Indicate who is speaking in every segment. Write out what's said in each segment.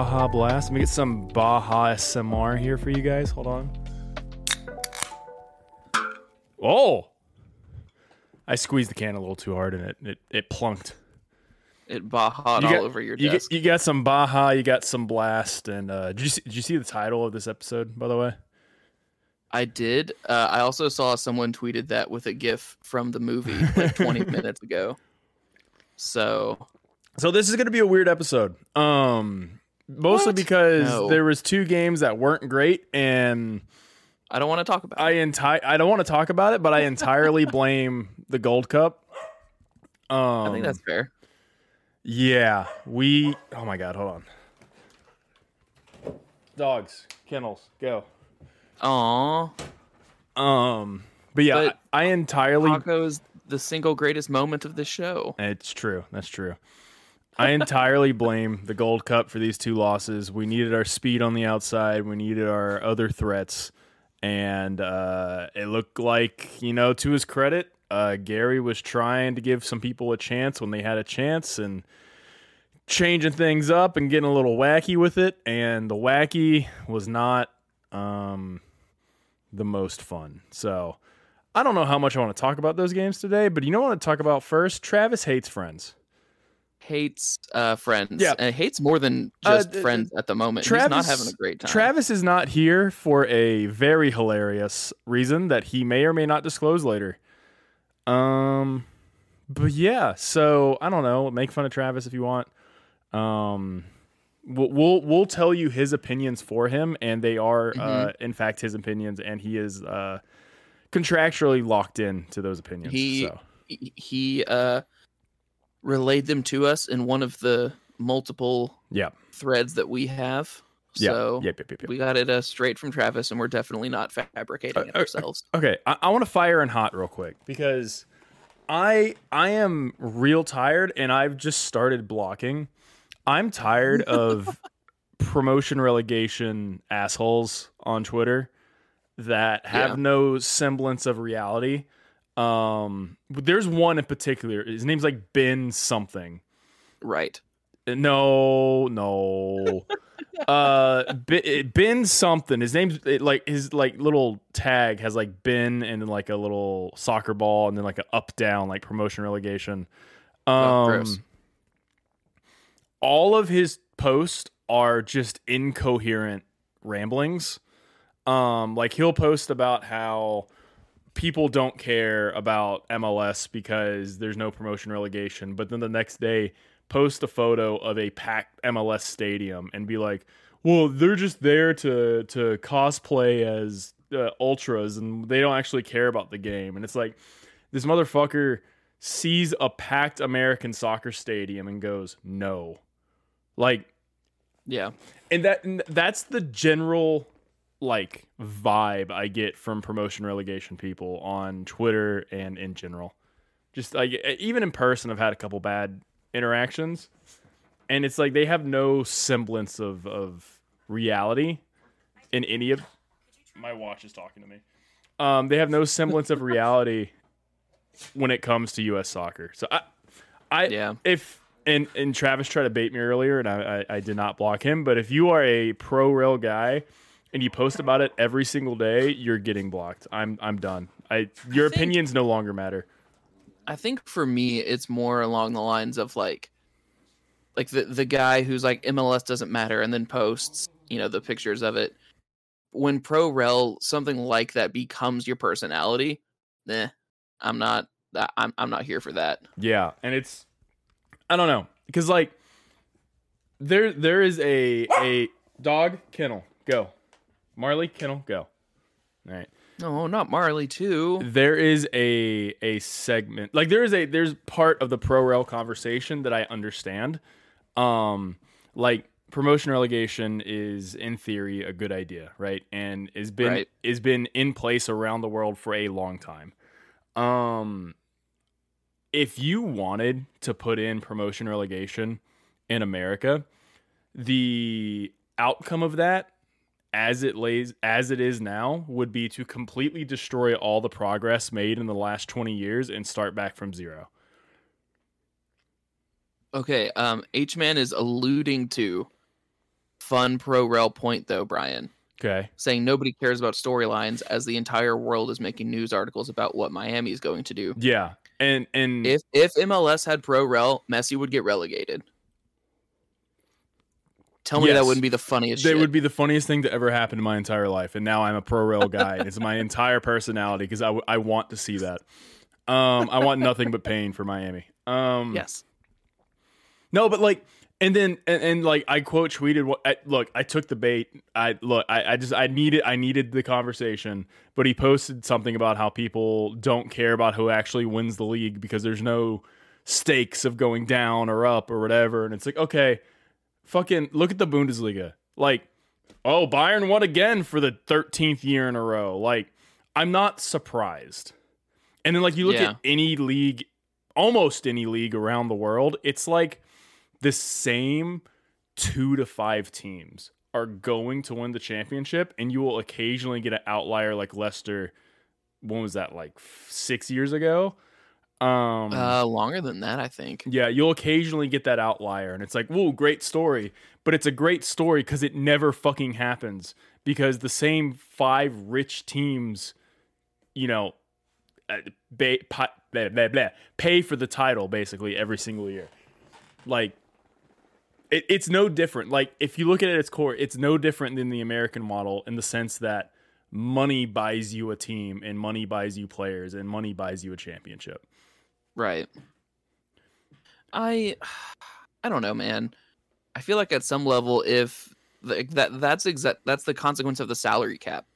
Speaker 1: Baja Blast. Let me get some Baja SMR here for you guys. Hold on. Oh! I squeezed the can a little too hard and it it, it plunked.
Speaker 2: It
Speaker 1: Baja
Speaker 2: all over your
Speaker 1: You,
Speaker 2: desk.
Speaker 1: get, you got some Baja, you got some Blast, and uh, did you see, did you see the title of this episode? By the way,
Speaker 2: I did. Uh, I also saw someone tweeted that with a GIF from the movie like 20 minutes ago. So
Speaker 1: so this is going to be a weird episode. Um, mostly
Speaker 2: What?
Speaker 1: because
Speaker 2: No.
Speaker 1: there was two games that weren't great, and
Speaker 2: I don't want to talk about.
Speaker 1: I
Speaker 2: it.
Speaker 1: enti- I don't want to talk about it, but I entirely blame the Gold Cup. Um,
Speaker 2: I think that's fair.
Speaker 1: yeah. We. Oh my God! Hold on. Dogs, kennels, go.
Speaker 2: Aw,
Speaker 1: Um, but yeah,
Speaker 2: But-
Speaker 1: I, I entirely.
Speaker 2: Taco's the single greatest moment of the show.
Speaker 1: It's true. That's true. I entirely blame the Gold Cup for these two losses. We needed our speed on the outside. We needed our other threats, and uh, it looked like you know, to his credit, uh, Gary was trying to give some people a chance when they had a chance, and changing things up and getting a little wacky with it. And the wacky was not um, the most fun. So. I don't know how much I want to talk about those games today, but you know what I want to talk about first? Travis hates friends.
Speaker 2: Hates uh, friends.
Speaker 1: Yeah.
Speaker 2: and hates more than
Speaker 1: Uh,
Speaker 2: just
Speaker 1: d-
Speaker 2: friends at the moment. He's not having a great time.
Speaker 1: Travis is not here for a very hilarious reason that he may or may not disclose later. Um, but yeah, so I don't know. Make fun of Travis if you want. Um, we'll we'll, we'll tell you his opinions for him, and they are
Speaker 2: Mm-hmm.
Speaker 1: uh, in fact his opinions, and he is uh, contractually locked in to those opinions.
Speaker 2: He
Speaker 1: so.
Speaker 2: he- he uh, relayed them to us in one of the multiple
Speaker 1: yeah,
Speaker 2: threads that we have.
Speaker 1: yeah,
Speaker 2: So
Speaker 1: yep, yep, yep,
Speaker 2: we got it uh, straight from Travis, and we're definitely not fabricating it
Speaker 1: Uh, uh,
Speaker 2: ourselves.
Speaker 1: Okay, I, I want to fire and hot real quick because I I am real tired and I've just started blocking. I'm tired of promotion relegation assholes on Twitter that have
Speaker 2: Yeah.
Speaker 1: no semblance of reality. Um, but there's one in particular. His name's like Ben something.
Speaker 2: Right.
Speaker 1: No, no. uh, B- Ben something. His name's it, like his like little tag has like Ben and then like a little soccer ball and then like an up down like promotion relegation. Um,
Speaker 2: Oh,
Speaker 1: all of his posts are just incoherent ramblings. Um, like he'll post about how people don't care about MLS because there's no promotion relegation, but then the next day post a photo of a packed MLS stadium and be like, "Well, they're just there to to cosplay as uh, ultras and they don't actually care about the game." And it's like this motherfucker sees a packed American soccer stadium and goes, "No." Like
Speaker 2: Yeah.
Speaker 1: and that and that's the general like vibe I get from promotion relegation people on Twitter and in general. Just like even in person, I've had a couple bad interactions, and it's like they have no semblance of of reality in any of. My watch is talking to me. Um, they have no semblance of reality when it comes to U.S. soccer. So I, I
Speaker 2: Yeah.
Speaker 1: if and and Travis tried to bait me earlier, and I, I, I did not block him. But if you are a pro rel guy and you post about it every single day, you're getting blocked. I'm I'm done. I your
Speaker 2: think-
Speaker 1: opinions no longer matter.
Speaker 2: I think for me, it's more along the lines of like, like the the guy who's like MLS doesn't matter, and then posts you know the pictures of it. When pro rel something like that becomes your personality, eh, I'm not. I'm I'm not here for that.
Speaker 1: Yeah, and it's I don't know because like there there is a a dog kennel go Marley kennel go. All right.
Speaker 2: No, not Marley too.
Speaker 1: there is a a segment like there is a there's part of the pro rel conversation that I understand. Um like promotion relegation is in theory a good idea, right? And has been
Speaker 2: Right.
Speaker 1: has been in place around the world for a long time. Um if you wanted to put in promotion relegation in America, the outcome of that as it lays as it is now would be to completely destroy all the progress made in the last 20 years and start back from zero.
Speaker 2: Okay, um, H man is alluding to fun pro rel point though, Brian,
Speaker 1: Okay.
Speaker 2: saying nobody cares about storylines as the entire world is making news articles about what Miami is going to do.
Speaker 1: Yeah. And and
Speaker 2: If if MLS had pro rel, Messi would get relegated. Tell me that wouldn't be the funniest
Speaker 1: That
Speaker 2: shit.
Speaker 1: would be the funniest thing to ever happen in my entire life. And now I'm a pro rel guy. it's my entire personality because I, w- I want to see that. Um, I want nothing but pain for Miami. Um,
Speaker 2: yes.
Speaker 1: No, but like, and then and, and like I quote tweeted. What I, look, I took the bait. I look, I, I just I needed I needed the conversation. But he posted something about how people don't care about who actually wins the league because there's no stakes of going down or up or whatever. And it's like, okay, fucking look at the Bundesliga. Like, oh, Bayern won again for the 13th year in a row. Like, I'm not surprised. And then like you look
Speaker 2: Yeah.
Speaker 1: at any league, almost any league around the world, it's like the same two to five teams are going to win the championship, and you will occasionally get an outlier like Leicester. When was that? Like six years ago. Um,
Speaker 2: Uh, longer than that, I think.
Speaker 1: yeah, you'll occasionally get that outlier, and it's like, whoa, great story. But it's a great story because it never fucking happens. Because the same five rich teams, you know, uh, ba- blah, blah, blah, pay for the title basically every single year. Like, it, it's no different. Like, if you look at it at its core, it's no different than the American model in the sense that money buys you a team, and money buys you players, and money buys you a championship.
Speaker 2: Right. I I don't know, man. I feel like at some level if the, that that's exact that's the consequence of the salary cap.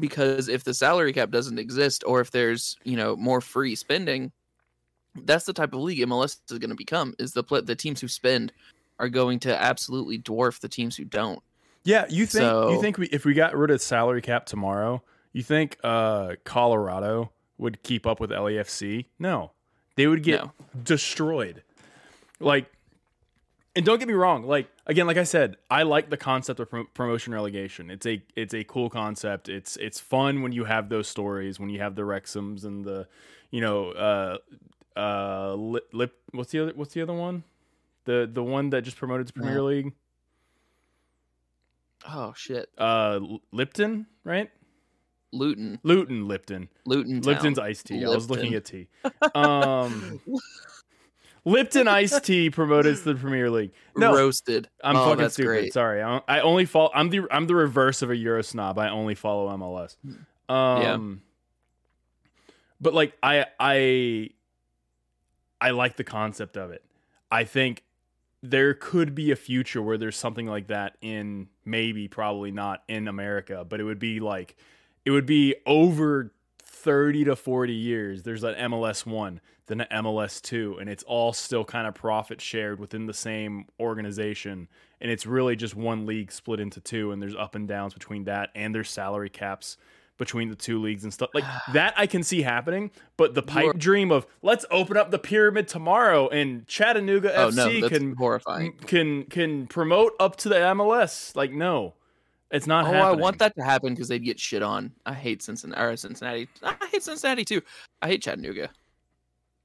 Speaker 2: Because if the salary cap doesn't exist or if there's, you know, more free spending, that's the type of league MLS is going to become is the the teams who spend are going to absolutely dwarf the teams who don't.
Speaker 1: Yeah, you think
Speaker 2: So-
Speaker 1: you think we, if we got rid of salary cap tomorrow, you think uh, Colorado would keep up with LAFC? No, they would get
Speaker 2: No.
Speaker 1: destroyed. Like, and don't get me wrong. Like again, like I said, I like the concept of prom- promotion relegation. It's a it's a cool concept. It's it's fun when you have those stories, when you have the Wrexhams and the, you know, uh, uh, lip, lip what's the other what's the other one? The the one that just promoted to Premier
Speaker 2: Yeah.
Speaker 1: League.
Speaker 2: Oh shit.
Speaker 1: uh Lipton, right?
Speaker 2: Luton.
Speaker 1: Luton Lipton.
Speaker 2: Luton.
Speaker 1: Lipton's iced tea. I was looking at tea. Um Lipton iced tea promoted to the Premier League. No,
Speaker 2: Roasted.
Speaker 1: I'm
Speaker 2: oh,
Speaker 1: fucking stupid.
Speaker 2: great.
Speaker 1: Sorry. I, I only follow I'm the I'm the reverse of a Euro snob. I only follow MLS. Um But like I I I like the concept of it. I think there could be a future where there's something like that in maybe probably not in America, but it would be like it would be over 30 to 40 years. There's an MLS 1, then an MLS 2, and it's all still kind of profit shared within the same organization. And it's really just one league split into two, and there's up and downs between that, and there's salary caps between the two leagues and stuff like that. I can see happening, but the pipe
Speaker 2: You're-
Speaker 1: dream of let's open up the pyramid tomorrow and Chattanooga
Speaker 2: Oh
Speaker 1: FC
Speaker 2: no,
Speaker 1: can
Speaker 2: horrifying.
Speaker 1: can can promote up to the MLS. Like no, it's not.
Speaker 2: Oh, I want that to happen because they'd get shit on. I hate Cincinnati. Or Cincinnati. I hate Cincinnati too. I hate Chattanooga.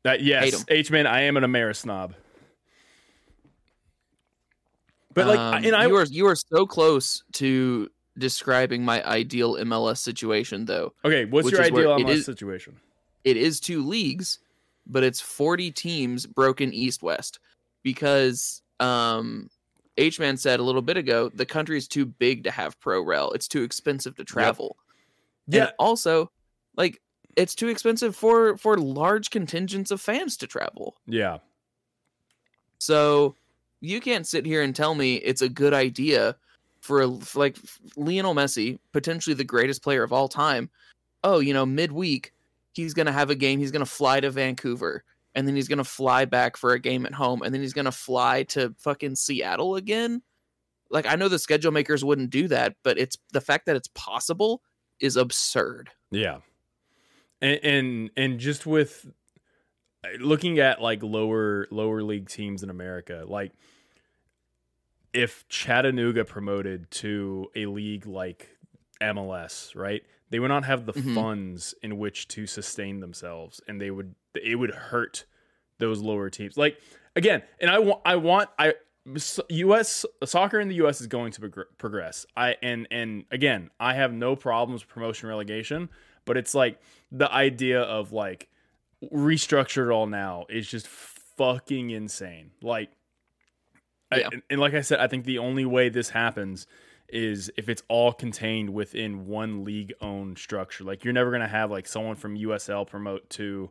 Speaker 1: That
Speaker 2: Hate
Speaker 1: yes,
Speaker 2: 'em.
Speaker 1: H man, I am an Ameri snob. But like,
Speaker 2: Um,
Speaker 1: and I
Speaker 2: you are you are so close to describing my ideal MLS situation, though.
Speaker 1: okay. What's your ideal MLS
Speaker 2: is-
Speaker 1: situation?
Speaker 2: It is two leagues, but it's forty teams broken east west because um, H man said a little bit ago the country is too big to have pro rel. It's too expensive to travel.
Speaker 1: Yeah,
Speaker 2: And also, like it's too expensive for for large contingents of fans to travel.
Speaker 1: yeah,
Speaker 2: So you can't sit here and tell me it's a good idea for, a- for like Lionel Messi, potentially the greatest player of all time. Oh, you know, midweek he's gonna have a game. He's gonna fly to Vancouver, and then he's gonna fly back for a game at home, and then he's gonna fly to fucking Seattle again. Like I know the schedule makers wouldn't do that, but it's the fact that it's possible is absurd.
Speaker 1: yeah, and and and just with uh, looking at like lower lower league teams in America, like if Chattanooga promoted to a league like MLS, right? They would not have the
Speaker 2: Mhm.
Speaker 1: funds in which to sustain themselves, and they would it would hurt those lower teams. Like again, and I want I want I U.S. soccer in the U.S. is going to progr- progress. I and and again, I have no problems with promotion relegation, but it's like the idea of like restructure it all now is just fucking insane. Like, I- and, and like I said, I think the only way this happens is if it's all contained within one league owned structure. Like, you're never gonna have like someone from USL promote to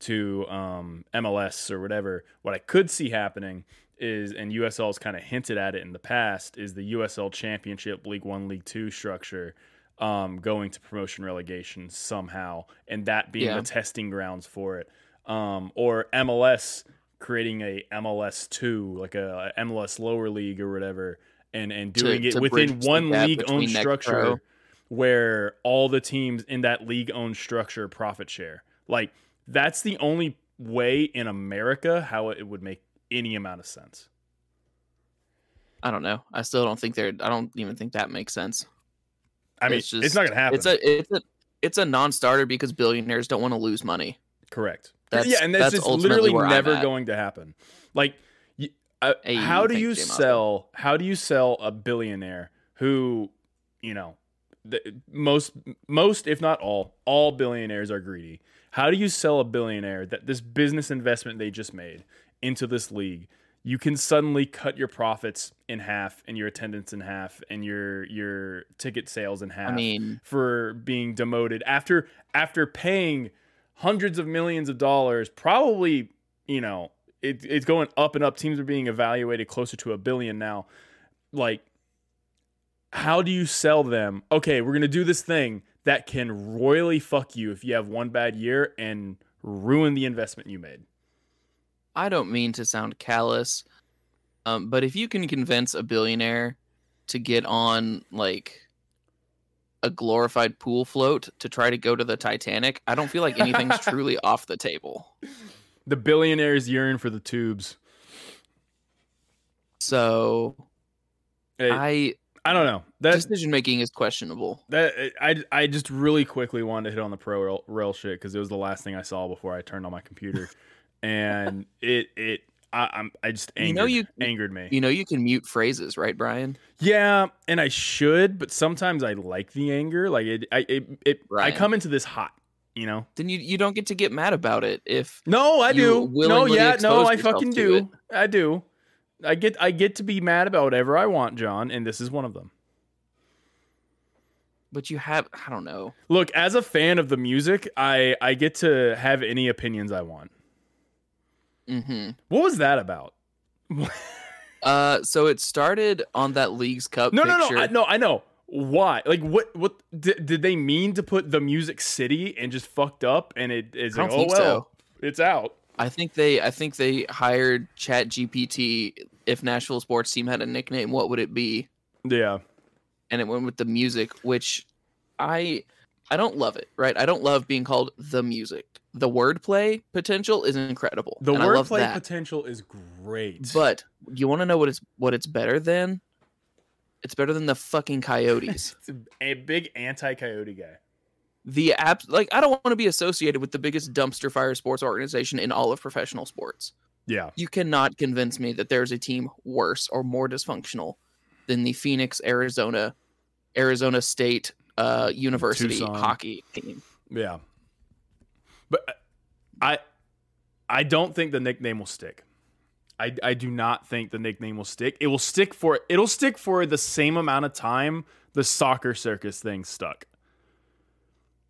Speaker 1: to um, MLS or whatever. What I could see happening is, and USL's kind of hinted at it in the past, is the USL Championship League One, League Two structure um, going to promotion relegation somehow, and that being
Speaker 2: Yeah.
Speaker 1: the testing grounds for it, um, or MLS creating a MLS two, like a, a MLS lower league or whatever, and and
Speaker 2: To-
Speaker 1: doing it
Speaker 2: to
Speaker 1: within one league owned structure where all the teams in that league owned structure profit share. Like that's the only way in America how it would make any amount of sense.
Speaker 2: I don't know. I still don't think they're. I don't even think that makes sense.
Speaker 1: I mean,
Speaker 2: It's just, it's,
Speaker 1: not going to happen.
Speaker 2: It's a it's a it's a non-starter because billionaires don't want to lose money.
Speaker 1: Correct.
Speaker 2: That's-
Speaker 1: yeah, and that's,
Speaker 2: that's
Speaker 1: just literally never going to happen. Like, uh,
Speaker 2: Hey,
Speaker 1: how do you
Speaker 2: you,
Speaker 1: sell? How do you sell a billionaire who, you know, the, most most if not all all billionaires are greedy. How do you sell a billionaire that this business investment they just made into this league? You can suddenly cut your profits in half and your attendance in half and your your ticket sales in half
Speaker 2: I mean,
Speaker 1: for being demoted after after paying hundreds of millions of dollars probably you know it, it's going up and up. Teams are being evaluated closer to a billion now. Like how do you sell them? Okay we're going to do this thing that can royally fuck you if you have one bad year and ruin the investment you made
Speaker 2: I don't mean to sound callous, um, but if you can convince a billionaire to get on like a glorified pool float to try to go to the Titanic, I don't feel like anything's truly off the table.
Speaker 1: the billionaires yearn for the tubes
Speaker 2: So
Speaker 1: Hey,
Speaker 2: I
Speaker 1: I don't know that
Speaker 2: decision making is questionable.
Speaker 1: That I I just really quickly wanted to hit on the pro rel, rel shit because it was the last thing I saw before I turned on my computer, and it it I, I'm I just angered,
Speaker 2: You know you-
Speaker 1: angered me.
Speaker 2: You know you can mute phrases, right, Brian?
Speaker 1: yeah, and I should, but sometimes I like the anger. Like it I it, it I come into this hot, you know.
Speaker 2: Then you you don't get to get mad about it if
Speaker 1: No, I do. No, yeah, no, I fucking do.
Speaker 2: it.
Speaker 1: I do. I get I get to be mad about whatever I want, John, and this is one of them.
Speaker 2: but you have I don't know.
Speaker 1: Look, as a fan of the music, I I get to have any opinions I want.
Speaker 2: hmm
Speaker 1: What was that about?
Speaker 2: Uh, so it started on that Leagues Cup.
Speaker 1: No, no,
Speaker 2: picture.
Speaker 1: no, I, no. I know why. Like, what? What did, did they mean to put the Music City and just fucked up? And it is like, oh well,
Speaker 2: so.
Speaker 1: it's out.
Speaker 2: I think they I think they hired Chat GPT. If Nashville sports team had a nickname, what would it be?
Speaker 1: Yeah,
Speaker 2: And it went with the music, which I I don't love it. Right, I don't love being called the music. The wordplay potential is incredible.
Speaker 1: the
Speaker 2: and I
Speaker 1: wordplay potential is great.
Speaker 2: But you want to know what it's what it's better than? It's better than the fucking Coyotes.
Speaker 1: it's a, a big anti-coyote guy.
Speaker 2: The app like I don't want to be associated with the biggest dumpster fire sports organization in all of professional sports.
Speaker 1: Yeah,
Speaker 2: You cannot convince me that there's a team worse or more dysfunctional than the Phoenix, Arizona, Arizona State uh, University
Speaker 1: Tucson.
Speaker 2: hockey team.
Speaker 1: yeah. But uh, I, I don't think the nickname will stick. I, I do not think the nickname will stick. It will stick for it'll stick for the same amount of time the soccer circus thing stuck.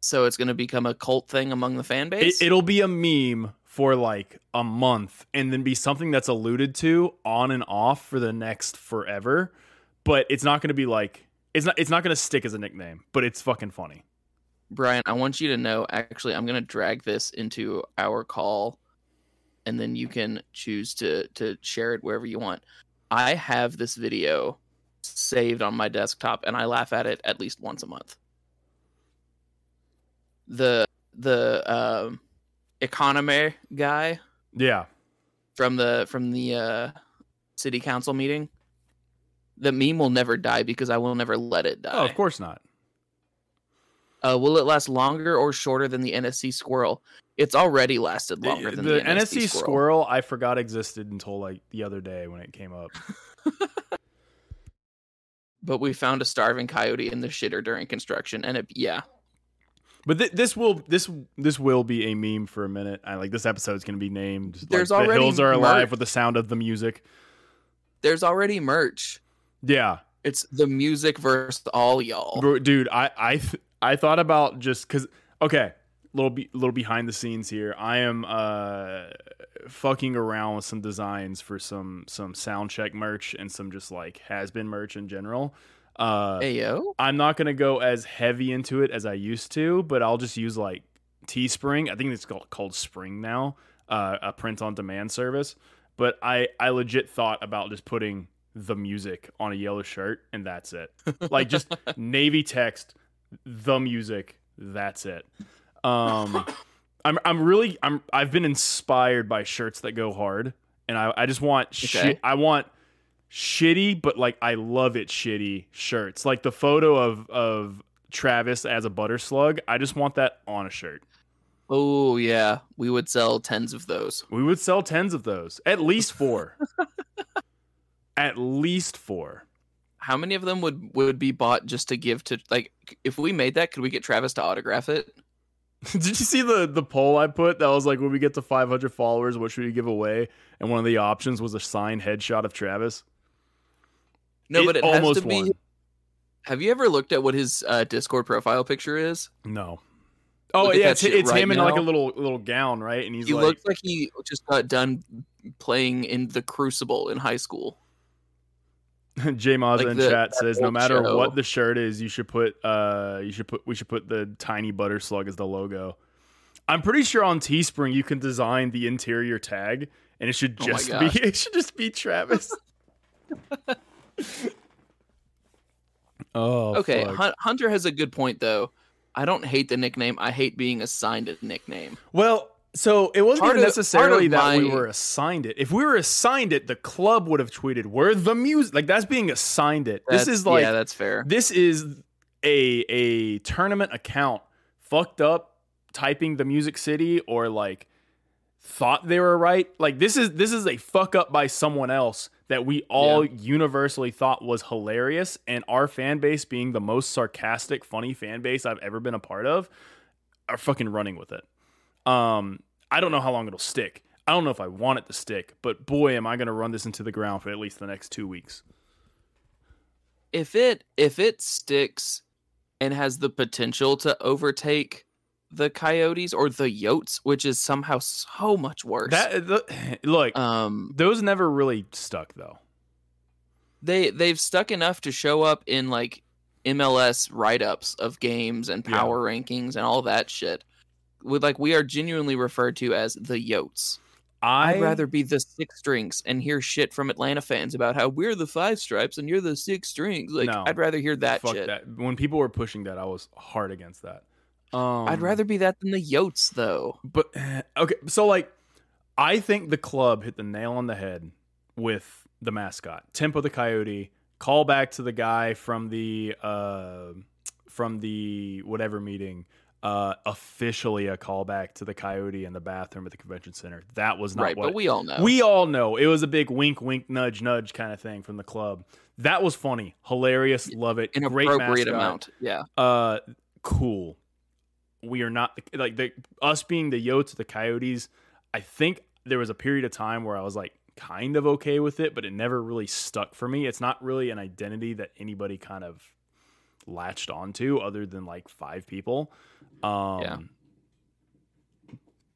Speaker 2: So it's going to become a cult thing among the fan
Speaker 1: It,
Speaker 2: base.
Speaker 1: it'll be a meme for like a month and then be something that's alluded to on and off for the next forever. But it's not going to be like it's not it's not going to stick as a nickname. But it's fucking funny.
Speaker 2: Brian, I want you to know. Actually, I'm going to drag this into our call, and then you can choose to to share it wherever you want. I have this video saved on my desktop, and I laugh at it at least once a month. The the um, economy guy
Speaker 1: Yeah.
Speaker 2: from the from the uh, city council meeting. The meme will never die because I will never let it die.
Speaker 1: Oh, of course not.
Speaker 2: Uh, will it last longer or shorter than the NSC Squirrel? It's already lasted longer
Speaker 1: the,
Speaker 2: than the, NSC,
Speaker 1: squirrel.
Speaker 2: Squirrel.
Speaker 1: I forgot existed until like the other day when it came up.
Speaker 2: But we found a starving coyote in the shitter during construction, and it yeah,
Speaker 1: But th- this will this this will be a meme for a minute. I like this episode's going to be named. like,
Speaker 2: There's
Speaker 1: the hills are alive
Speaker 2: merch.
Speaker 1: with the sound of the music.
Speaker 2: there's already merch.
Speaker 1: Yeah,
Speaker 2: It's the music versus all y'all.
Speaker 1: Dude, I I th- I thought about just because. Okay, little be, little behind the scenes here. I am uh fucking around with some designs for some some sound check merch and some just like has been merch in general. Uh,
Speaker 2: Ayo.
Speaker 1: I'm not gonna go as heavy into it as I used to, but I'll just use like Teespring. I think it's called called Spring now, uh, a print on demand service. But I I legit thought about just putting the music on a yellow shirt and that's it. Like just navy text, the music, that's it. Um, I'm I'm really I'm I've been inspired by shirts that go hard, and I I just want
Speaker 2: Okay.
Speaker 1: shit. I want shitty, but like I love it shitty shirts. Like the photo of of Travis as a butter slug. I just want that on a shirt.
Speaker 2: Oh yeah, we would sell tens of those.
Speaker 1: We would sell tens of those, at least four. at least four.
Speaker 2: How many of them would would be bought just to give to like if we made that, could we get Travis to autograph it?
Speaker 1: Did you see the the poll I put that was like when we get to 500 followers, what should we give away? And one of the options was a signed headshot of Travis.
Speaker 2: No,
Speaker 1: It
Speaker 2: but it has
Speaker 1: almost
Speaker 2: to be.
Speaker 1: won.
Speaker 2: Have you ever looked at what his uh, Discord profile picture is?
Speaker 1: No. Oh
Speaker 2: Look
Speaker 1: yeah, it's, it's
Speaker 2: right
Speaker 1: him in like a little little gown, right? And he's
Speaker 2: he
Speaker 1: like,
Speaker 2: looks like he just got done playing in the Crucible in high school.
Speaker 1: Jay Mazza
Speaker 2: like
Speaker 1: in
Speaker 2: the-
Speaker 1: chat says, no matter
Speaker 2: show.
Speaker 1: what the shirt is, you should put uh you should put we should put the tiny butter slug as the logo. I'm pretty sure on Teespring you can design the interior tag and it should
Speaker 2: Oh
Speaker 1: just be it should just be Travis. oh
Speaker 2: okay. Hun- Hunter has a good point though. I don't hate the nickname. I hate being assigned a nickname.
Speaker 1: Well, so it wasn't even necessarily that
Speaker 2: of
Speaker 1: we were assigned it. If we were assigned it, the club would have tweeted, "We're the music." Like that's being assigned it. this is like
Speaker 2: yeah, that's fair.
Speaker 1: this is a a tournament account fucked up typing the music city or like thought they were right like this is this is a fuck up by someone else that we all universally thought was hilarious and our fan base being the most sarcastic funny fan base i've ever been a part of are fucking running with it. Um i don't know how long it'll stick. I don't know if i want it to stick but boy am i going to run this into the ground for at least the next two weeks.
Speaker 2: If it if it sticks and has the potential to overtake the coyotes or the yotes which is somehow so much worse
Speaker 1: that the, look
Speaker 2: um
Speaker 1: Those never really stuck though.
Speaker 2: they they've stuck enough to show up in like mls write-ups of games and
Speaker 1: Yeah.
Speaker 2: power rankings and all that shit with like we are genuinely referred to as the yotes
Speaker 1: I
Speaker 2: i'd rather be the six strings and hear shit from atlanta fans about how we're the five stripes and you're the six strings like
Speaker 1: No.
Speaker 2: i'd rather hear that
Speaker 1: fuck
Speaker 2: shit
Speaker 1: that. When people were pushing that, I was hard against that. Um,
Speaker 2: i'd rather be that than the yotes though
Speaker 1: But okay, so like, I think the club hit the nail on the head with the mascot, Tempo the Coyote. Call back to the guy from the uh, from the whatever meeting. Uh, officially a callback to the coyote in the bathroom at the convention center. That was not
Speaker 2: right
Speaker 1: what
Speaker 2: but we all know
Speaker 1: We all know it was a big wink, wink, nudge, nudge kind of thing from the club. That was funny, hilarious, love it.
Speaker 2: an
Speaker 1: Great
Speaker 2: appropriate
Speaker 1: mascot.
Speaker 2: amount. Yeah.
Speaker 1: Uh, cool. We are not like the us being the Yotes, the Coyotes. I think there was a period of time where I was like kind of okay with it, but it never really stuck for me. It's not really an identity that anybody kind of latched onto, other than like five people. Um,
Speaker 2: Yeah.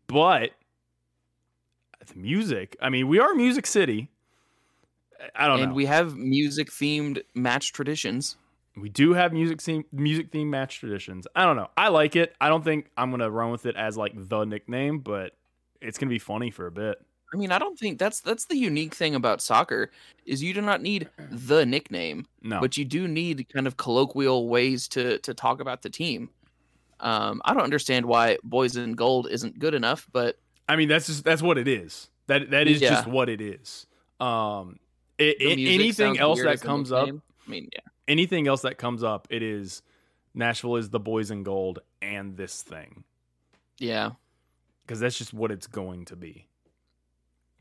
Speaker 1: But the music, I mean, we are Music City. I don't
Speaker 2: and
Speaker 1: know.
Speaker 2: we have music themed match traditions.
Speaker 1: We do have music theme music theme match traditions. I don't know. I like it. I don't think I'm gonna run with it as like the nickname, but it's gonna be funny for a bit.
Speaker 2: I mean, I don't think that's that's the unique thing about soccer is you do not need the nickname,
Speaker 1: No,
Speaker 2: but you do need kind of colloquial ways to to talk about the team. Um, I don't understand why Boys in Gold isn't good enough, but
Speaker 1: I mean that's just that's what it is. That that is
Speaker 2: Yeah.
Speaker 1: just what it is. Um, it, it- anything else that comes up.
Speaker 2: I mean, yeah,
Speaker 1: anything else that comes up, it is Nashville is the boys in gold and this thing
Speaker 2: Yeah.
Speaker 1: because that's just what it's going to be.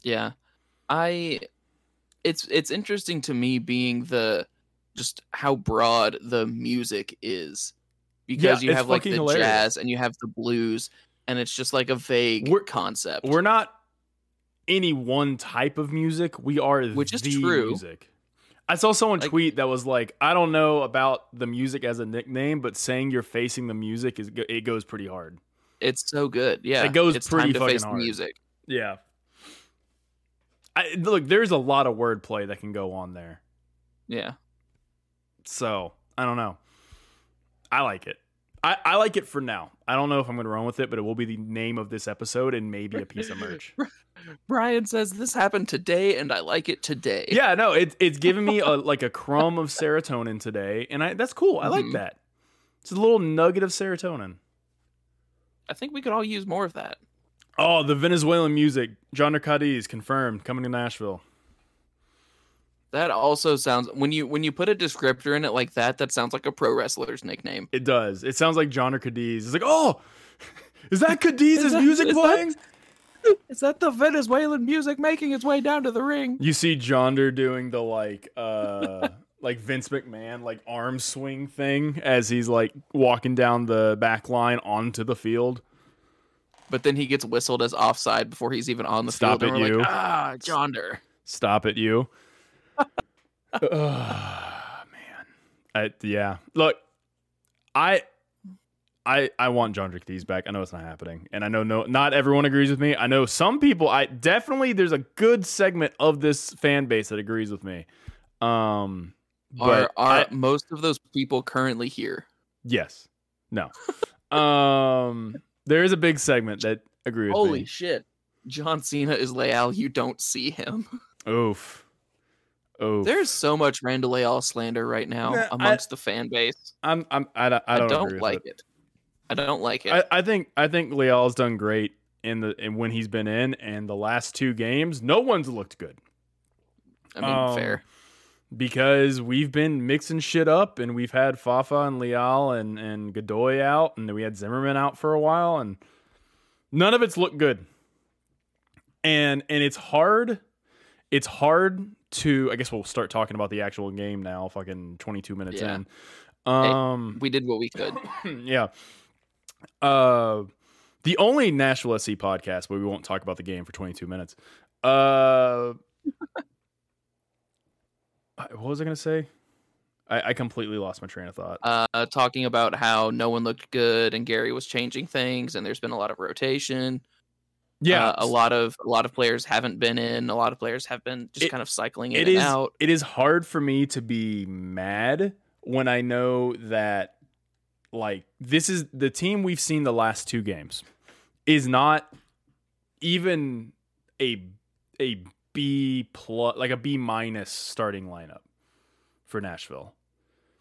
Speaker 2: Yeah. I it's it's interesting to me being the just how broad the music is. Because
Speaker 1: Yeah,
Speaker 2: you have like the
Speaker 1: hilarious.
Speaker 2: jazz and you have the blues and it's just like a vague
Speaker 1: We're-
Speaker 2: concept.
Speaker 1: We're not any one type of music. We are
Speaker 2: Which is true.
Speaker 1: music. I saw someone
Speaker 2: Like-
Speaker 1: tweet that was like, "I don't know about the music as a nickname, but saying you're facing the music is it goes pretty hard."
Speaker 2: it's so good. Yeah.
Speaker 1: It goes
Speaker 2: it's
Speaker 1: pretty
Speaker 2: time to
Speaker 1: fucking
Speaker 2: face
Speaker 1: hard.
Speaker 2: the music.
Speaker 1: Yeah. I, look, there's a lot of wordplay that can go on there.
Speaker 2: Yeah.
Speaker 1: So I don't know. I like it. I, I like it for now. I don't know if I'm going to run with it, but it will be the name of this episode and maybe a piece of merch.
Speaker 2: Brian says this happened today and I like it today.
Speaker 1: yeah, no, it's it's giving me a like a crumb of serotonin today, and I that's cool. I like
Speaker 2: Mhm.
Speaker 1: that. It's a little nugget of serotonin.
Speaker 2: I think we could all use more of that.
Speaker 1: Oh, the Venezuelan music. Jhonder Cadiz confirmed coming to Nashville.
Speaker 2: That also sounds when you when you put a descriptor in it like that, that sounds like a pro wrestler's nickname.
Speaker 1: It does. It sounds like Jhonder Cadiz. It's like, oh, is that Cadiz's
Speaker 2: Is that-
Speaker 1: music
Speaker 2: is that-
Speaker 1: playing?
Speaker 2: Is that the Venezuelan music making its way down to the ring?
Speaker 1: You see Jhonder doing the like uh like Vince McMahon like arm swing thing as he's like walking down the back line onto the field.
Speaker 2: But then he gets whistled as offside before he's even on the
Speaker 1: Stop
Speaker 2: field. and
Speaker 1: it,
Speaker 2: we're
Speaker 1: you.
Speaker 2: Like, ah, Jhonder.
Speaker 1: Stop it, you. Ugh, man. I, yeah. Look, I I I want Jhonder Cadiz back. I know it's not happening. And I know no not everyone agrees with me. I know some people I definitely there's a good segment of this fan base that agrees with me. Um
Speaker 2: Are
Speaker 1: but
Speaker 2: are
Speaker 1: I-
Speaker 2: most of those people currently here?
Speaker 1: Yes. No. um there is a big segment that agree with
Speaker 2: Holy
Speaker 1: me.
Speaker 2: shit. John Cena is Leal. You don't see him.
Speaker 1: Oof. Oof.
Speaker 2: There's so much Randall Leal slander right now
Speaker 1: Nah, I-
Speaker 2: amongst the fan base.
Speaker 1: I'm I'm I don't, I
Speaker 2: I
Speaker 1: don't,
Speaker 2: don't,
Speaker 1: agree with
Speaker 2: like
Speaker 1: it.
Speaker 2: it. I don't like it.
Speaker 1: I, I think I think Leal's done great in the in when he's been in and the last two games, no one's looked good.
Speaker 2: I mean,
Speaker 1: um,
Speaker 2: fair.
Speaker 1: Because we've been mixing shit up and we've had Fafa and Leal and, and Godoy out and then we had Zimmerman out for a while and none of it's looked good. And and it's hard it's hard to I guess we'll start talking about the actual game now, fucking twenty two minutes
Speaker 2: Yeah.
Speaker 1: in. Um
Speaker 2: We did what we could.
Speaker 1: yeah. Uh, the only Nashville SC podcast where we won't talk about the game for 22 minutes. Uh, what was I going to say? I, I completely lost my train of thought.
Speaker 2: Uh, talking about how no one looked good and Gary was changing things and there's been a lot of rotation.
Speaker 1: yeah,
Speaker 2: Uh, a lot of a lot of players haven't been in. A lot of players have been just
Speaker 1: It-
Speaker 2: kind of cycling in and
Speaker 1: is.
Speaker 2: out.
Speaker 1: It is hard for me to be mad when I know that, like, this is the team we've seen the last two games is not even a a B plus, like a B minus starting lineup for Nashville.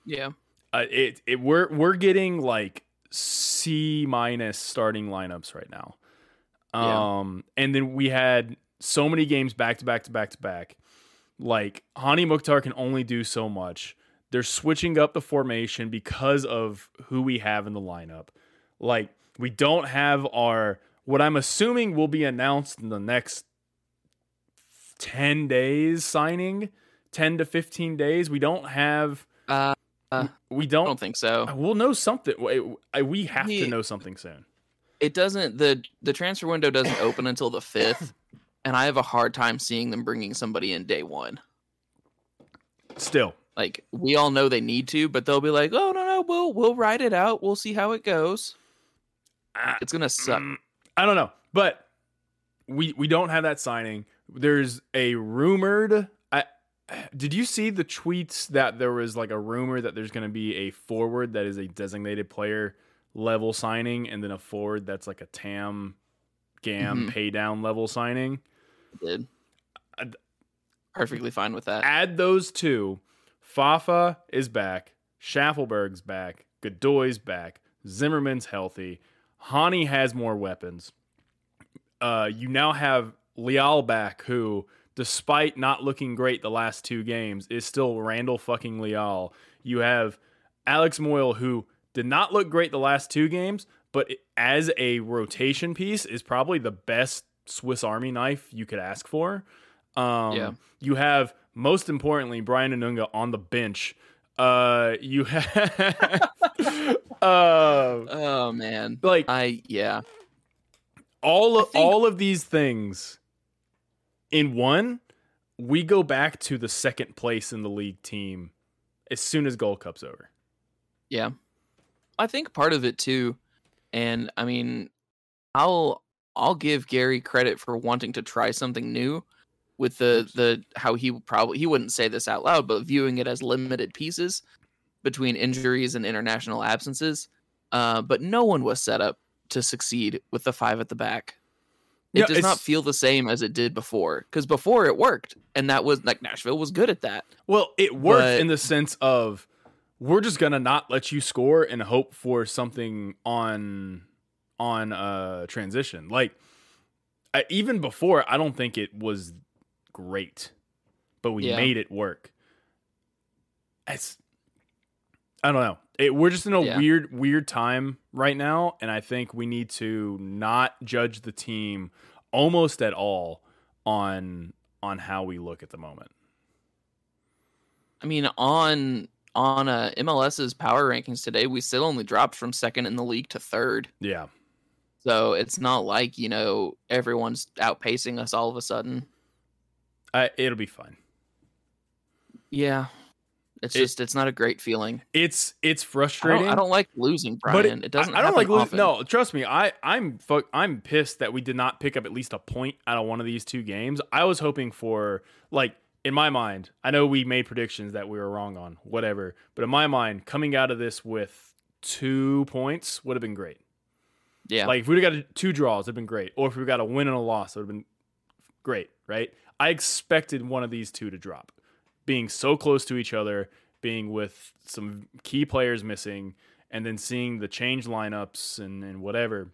Speaker 2: Yeah,
Speaker 1: Uh, it it we're we're getting like C minus starting lineups right now.
Speaker 2: Yeah.
Speaker 1: Um, and then we had so many games back to back to back to back. Like Hani Mukhtar can only do so much. They're switching up the formation because of who we have in the lineup. Like we don't have our what I'm assuming will be announced in the next 10 days signing, 10 to 15 days. We don't have
Speaker 2: uh,
Speaker 1: we don't
Speaker 2: don't think so.
Speaker 1: We'll know something. Wait, We have to know something soon.
Speaker 2: It doesn't the the transfer window doesn't open until the fifth, and I have a hard time seeing them bringing somebody in day one.
Speaker 1: Still,
Speaker 2: Like we all know they need to, but they'll be like, "Oh no, no, we'll we'll ride it out. We'll see how it goes."
Speaker 1: Ah,
Speaker 2: It's gonna suck.
Speaker 1: mm, I don't know, but we we don't have that signing. There's a rumored. I did you see the tweets that there was like a rumor that there's going to be a forward that is a designated player level signing, and then a forward that's like a Tam Gam
Speaker 2: Mhm.
Speaker 1: pay down level signing.
Speaker 2: Did
Speaker 1: I-
Speaker 2: perfectly fine with that.
Speaker 1: add those two. Fafa is back. Shaffelburg's back. Godoy's back. Zimmerman's healthy. Hani has more weapons. Uh, you now have Leal back, who, despite not looking great the last two games, is still Randall fucking Leal. You have Alex Muyl, who, Did not look great the last two games, but as a rotation piece, is probably the best Swiss Army knife you could ask for. Um,
Speaker 2: Yeah.
Speaker 1: You have most importantly Brian Anunga on the bench. Uh, you have uh,
Speaker 2: Oh man.
Speaker 1: like
Speaker 2: I yeah.
Speaker 1: all of,
Speaker 2: think-
Speaker 1: all of these things in one, we go back to the second place in the league team as soon as Gold Cup's over.
Speaker 2: Yeah. I think part of it too, and I mean, I'll I'll give Gary credit for wanting to try something new with the the how he probably he wouldn't say this out loud, but viewing it as limited pieces between injuries and international absences. Uh, but no one was set up to succeed with the five at the back. It
Speaker 1: Yeah,
Speaker 2: does not feel the same as it did before because before it worked, and that was like Nashville was good at that.
Speaker 1: Well, it worked
Speaker 2: But-
Speaker 1: in the sense of we're just gonna not let you score and hope for something on on uh transition. Like I, even before, I don't think it was great, but we
Speaker 2: Yeah.
Speaker 1: made it work. It's I don't know. It, we're just in a
Speaker 2: Yeah.
Speaker 1: weird weird time right now, and I think we need to not judge the team almost at all on on how we look at the moment.
Speaker 2: I mean, on on uh, MLS's power rankings today, we still only dropped from second in the league to third.
Speaker 1: Yeah.
Speaker 2: So it's not like you know everyone's outpacing us all of a sudden.
Speaker 1: I, it'll be fine.
Speaker 2: Yeah, it's
Speaker 1: It-
Speaker 2: just it's not a great feeling.
Speaker 1: It's it's
Speaker 2: I
Speaker 1: frustrating.
Speaker 2: don't, I don't like losing,
Speaker 1: but
Speaker 2: Brian. it, doesn't.
Speaker 1: I, I don't like losing. No, trust me. I I'm fuck. I'm pissed that we did not pick up at least a point out of one of these two games. I was hoping for like in my mind. I know we made predictions that we were wrong on, whatever. But in my mind, coming out of this with two points would have been great.
Speaker 2: Yeah,
Speaker 1: Like if we'd have got a- two draws, it'd been great. Or if we got a win and a loss, it would have been great, right? I expected one of these two to drop. Being so close to each other, being with some key players missing, and then seeing the change lineups and, and whatever.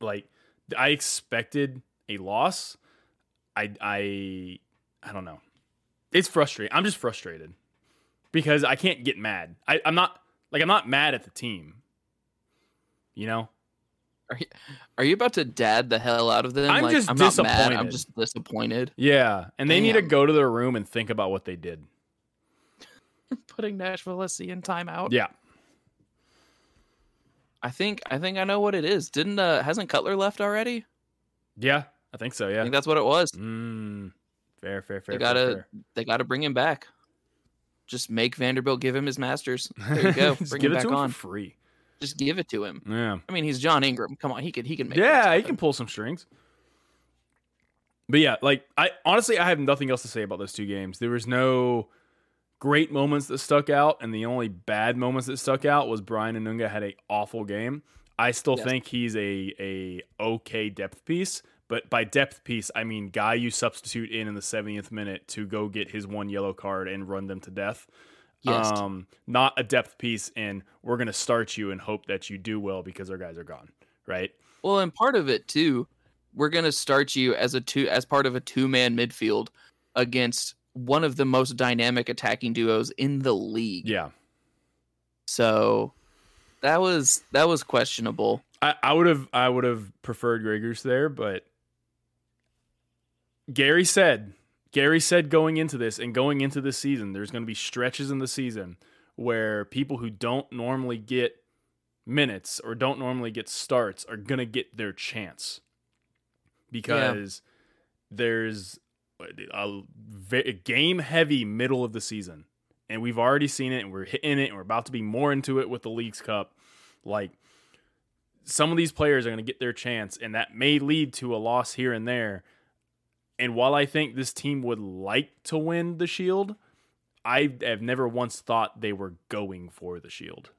Speaker 1: Like I expected a loss. I I I don't know. It's frustrating. I'm just frustrated. Because I can't get mad. I, I'm not like I'm not mad at the team. You know?
Speaker 2: Are you about to dad the hell out of them?
Speaker 1: I'm
Speaker 2: like,
Speaker 1: just
Speaker 2: I'm not mad. I'm just disappointed.
Speaker 1: Yeah, and they need to go to their room and think about what they did.
Speaker 2: Putting Nashville SC in timeout.
Speaker 1: Yeah,
Speaker 2: I think I think I know what it is. Didn't uh hasn't Cutler left already?
Speaker 1: yeah, I think so. Yeah, I
Speaker 2: think that's what it was.
Speaker 1: mm, fair, fair, fair.
Speaker 2: They gotta
Speaker 1: fair.
Speaker 2: they gotta bring him back. Just make Vanderbilt give him his masters. There you go.
Speaker 1: Just
Speaker 2: bring
Speaker 1: give
Speaker 2: him
Speaker 1: it
Speaker 2: back
Speaker 1: to him
Speaker 2: on.
Speaker 1: for free.
Speaker 2: Just give it to him.
Speaker 1: Yeah,
Speaker 2: I mean, he's John Ingram. Come on, he could he can make.
Speaker 1: yeah, he can pull some strings. But yeah, like I honestly, I have nothing else to say about those two games. There was no great moments that stuck out, and the only bad moments that stuck out was Brian Anunga had a awful game. I still
Speaker 2: Yes.
Speaker 1: think he's a a okay depth piece, but by depth piece, I mean guy you substitute in in the 70th minute to go get his one yellow card and run them to death.
Speaker 2: Yes.
Speaker 1: Um, not a depth piece, and we're gonna start you and hope that you do well because our guys are gone, right?
Speaker 2: Well, and part of it too, we're gonna start you as a two as part of a two man midfield against one of the most dynamic attacking duos in the league.
Speaker 1: Yeah,
Speaker 2: So that was that was questionable.
Speaker 1: I, I would have I would have preferred Grey Goose there, but Gary said Gary said going into this and going into this season, there's going to be stretches in the season where people who don't normally get minutes or don't normally get starts are going to get their chance. Because there's a, a game heavy middle of the season and we've already seen it and we're hitting it and we're about to be more into it with the Leagues Cup. Like some of these players are going to get their chance and that may lead to a loss here and there and while i think this team would like to win the shield i have never once thought they were going for the shield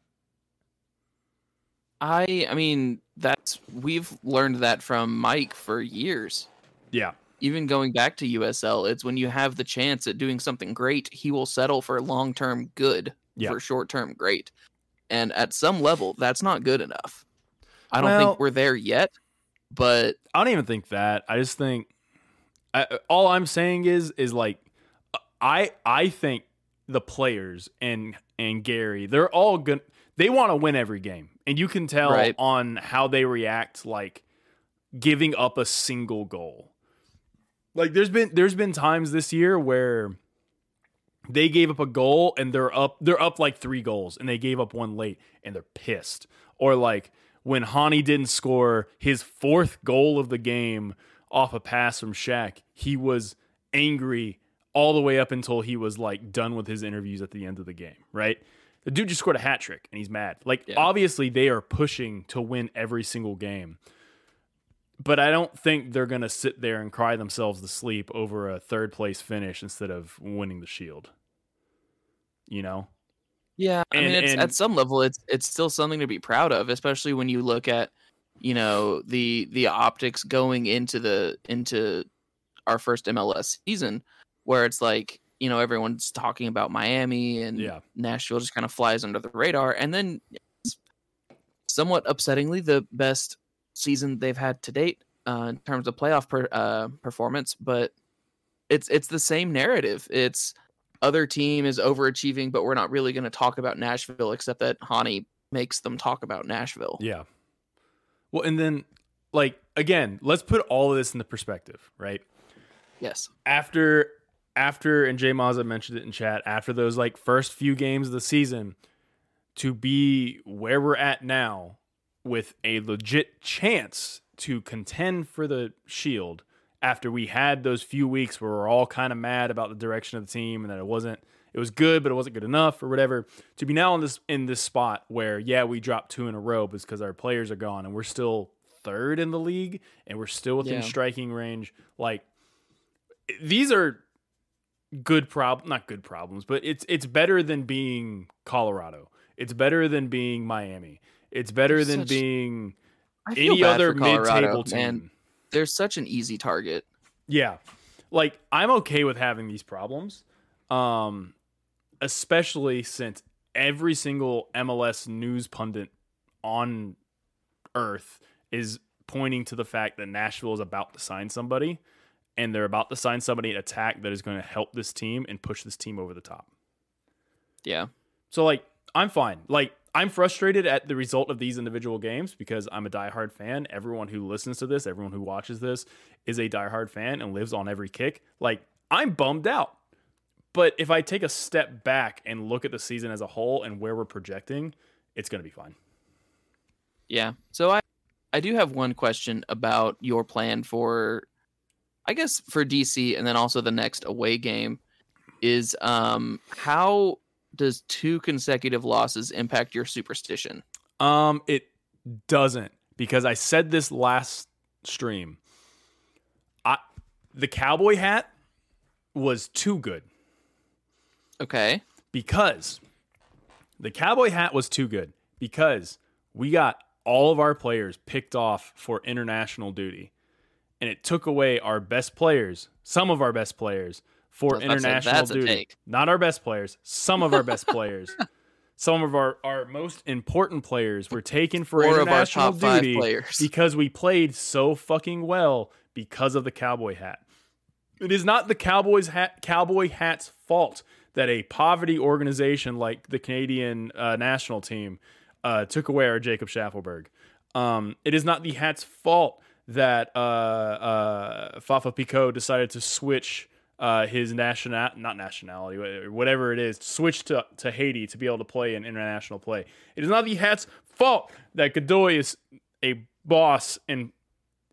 Speaker 2: I I mean that's we've learned that from Mike for years.
Speaker 1: yeah
Speaker 2: Even going back to USL, it's when you have the chance at doing something great, he will settle for long term good
Speaker 1: Yeah.
Speaker 2: for short term great. And at some level, that's not good enough. I don't
Speaker 1: Well-
Speaker 2: think we're there yet, but
Speaker 1: I don't even think that. I just think I, all I'm saying is is like I I think the players and and Gary they're all good. they want to win every game, and you can tell
Speaker 2: Right.
Speaker 1: on how they react, like giving up a single goal. Like there's been there's been times this year where they gave up a goal and they're up they're up like three goals and they gave up one late and they're pissed. Or like when Hani didn't score his fourth goal of the game off a pass from Shaq, he was angry all the way up until he was like done with his interviews at the end of the game, right? The dude just scored a hat trick and he's mad. Like
Speaker 2: Yeah.
Speaker 1: obviously they are pushing to win every single game. But I don't think they're going to sit there and cry themselves to sleep over a third place finish instead of winning the shield. You know?
Speaker 2: Yeah, I
Speaker 1: And-
Speaker 2: mean, it's,
Speaker 1: and-
Speaker 2: at some level, it's it's still something to be proud of, especially when you look at, you know, the the optics going into the into our first MLS season, where it's like, you know, everyone's talking about Miami and
Speaker 1: Yeah.
Speaker 2: Nashville just kind of flies under the radar, and then somewhat upsettingly the best season they've had to date uh, in terms of playoff per, uh, performance, but it's it's the same narrative. It's other team is overachieving, but we're not really going to talk about Nashville, except that Hany makes them talk about Nashville.
Speaker 1: Yeah. Well, and then, like, again, let's put all of this into perspective, right?
Speaker 2: Yes.
Speaker 1: after after and Jay Mazza mentioned it in chat after those like first few games of the season to be where we're at now with a legit chance to contend for the shield after we had those few weeks where we're all kind of mad about the direction of the team and that it wasn't it was good but it wasn't good enough or whatever to be now in this in this spot where yeah we dropped two in a row because our players are gone and we're still third in the league and we're still within
Speaker 2: Yeah.
Speaker 1: striking range like these are good prob not good problems, but it's it's better than being Colorado. It's better than being Miami. It's better than
Speaker 2: Such-
Speaker 1: being any other mid-table team.
Speaker 2: man. They're such an easy target.
Speaker 1: Yeah. Like I'm okay with having these problems. Um especially since every single MLS news pundit on earth is pointing to the fact that Nashville is about to sign somebody and they're about to sign somebody in attack that is going to help this team and push this team over the top.
Speaker 2: Yeah.
Speaker 1: So like I'm fine. Like I'm frustrated at the result of these individual games because I'm a diehard fan. Everyone who listens to this, everyone who watches this is a diehard fan and lives on every kick. Like I'm bummed out. But if I take a step back and look at the season as a whole and where we're projecting, it's going to be fine.
Speaker 2: Yeah. So I I do have one question about your plan for I guess for DC and then also the next away game is um how does two consecutive losses impact your superstition?
Speaker 1: Um, it doesn't because I said this last stream. I the cowboy hat was too good.
Speaker 2: Okay.
Speaker 1: because the cowboy hat was too good because we got all of our players picked off for international duty and it took away our best players some of our best players for
Speaker 2: I was about to say,
Speaker 1: international duty
Speaker 2: take.
Speaker 1: not our best players some of our best players some of our, our most important players were taken for
Speaker 2: Four of our
Speaker 1: international duty
Speaker 2: players.
Speaker 1: because we played so fucking well because of the cowboy hat. It is not the Cowboys hat cowboy hat's fault that a poverty organization like the Canadian uh, national team uh, took away our Jacob Shaffelburg. Um, it is not the hat's fault that uh, uh, Fafa Picault decided to switch uh, his national not nationality whatever it is switch to, to Haiti to be able to play in international play. It is not the hat's fault that Godoy is a boss and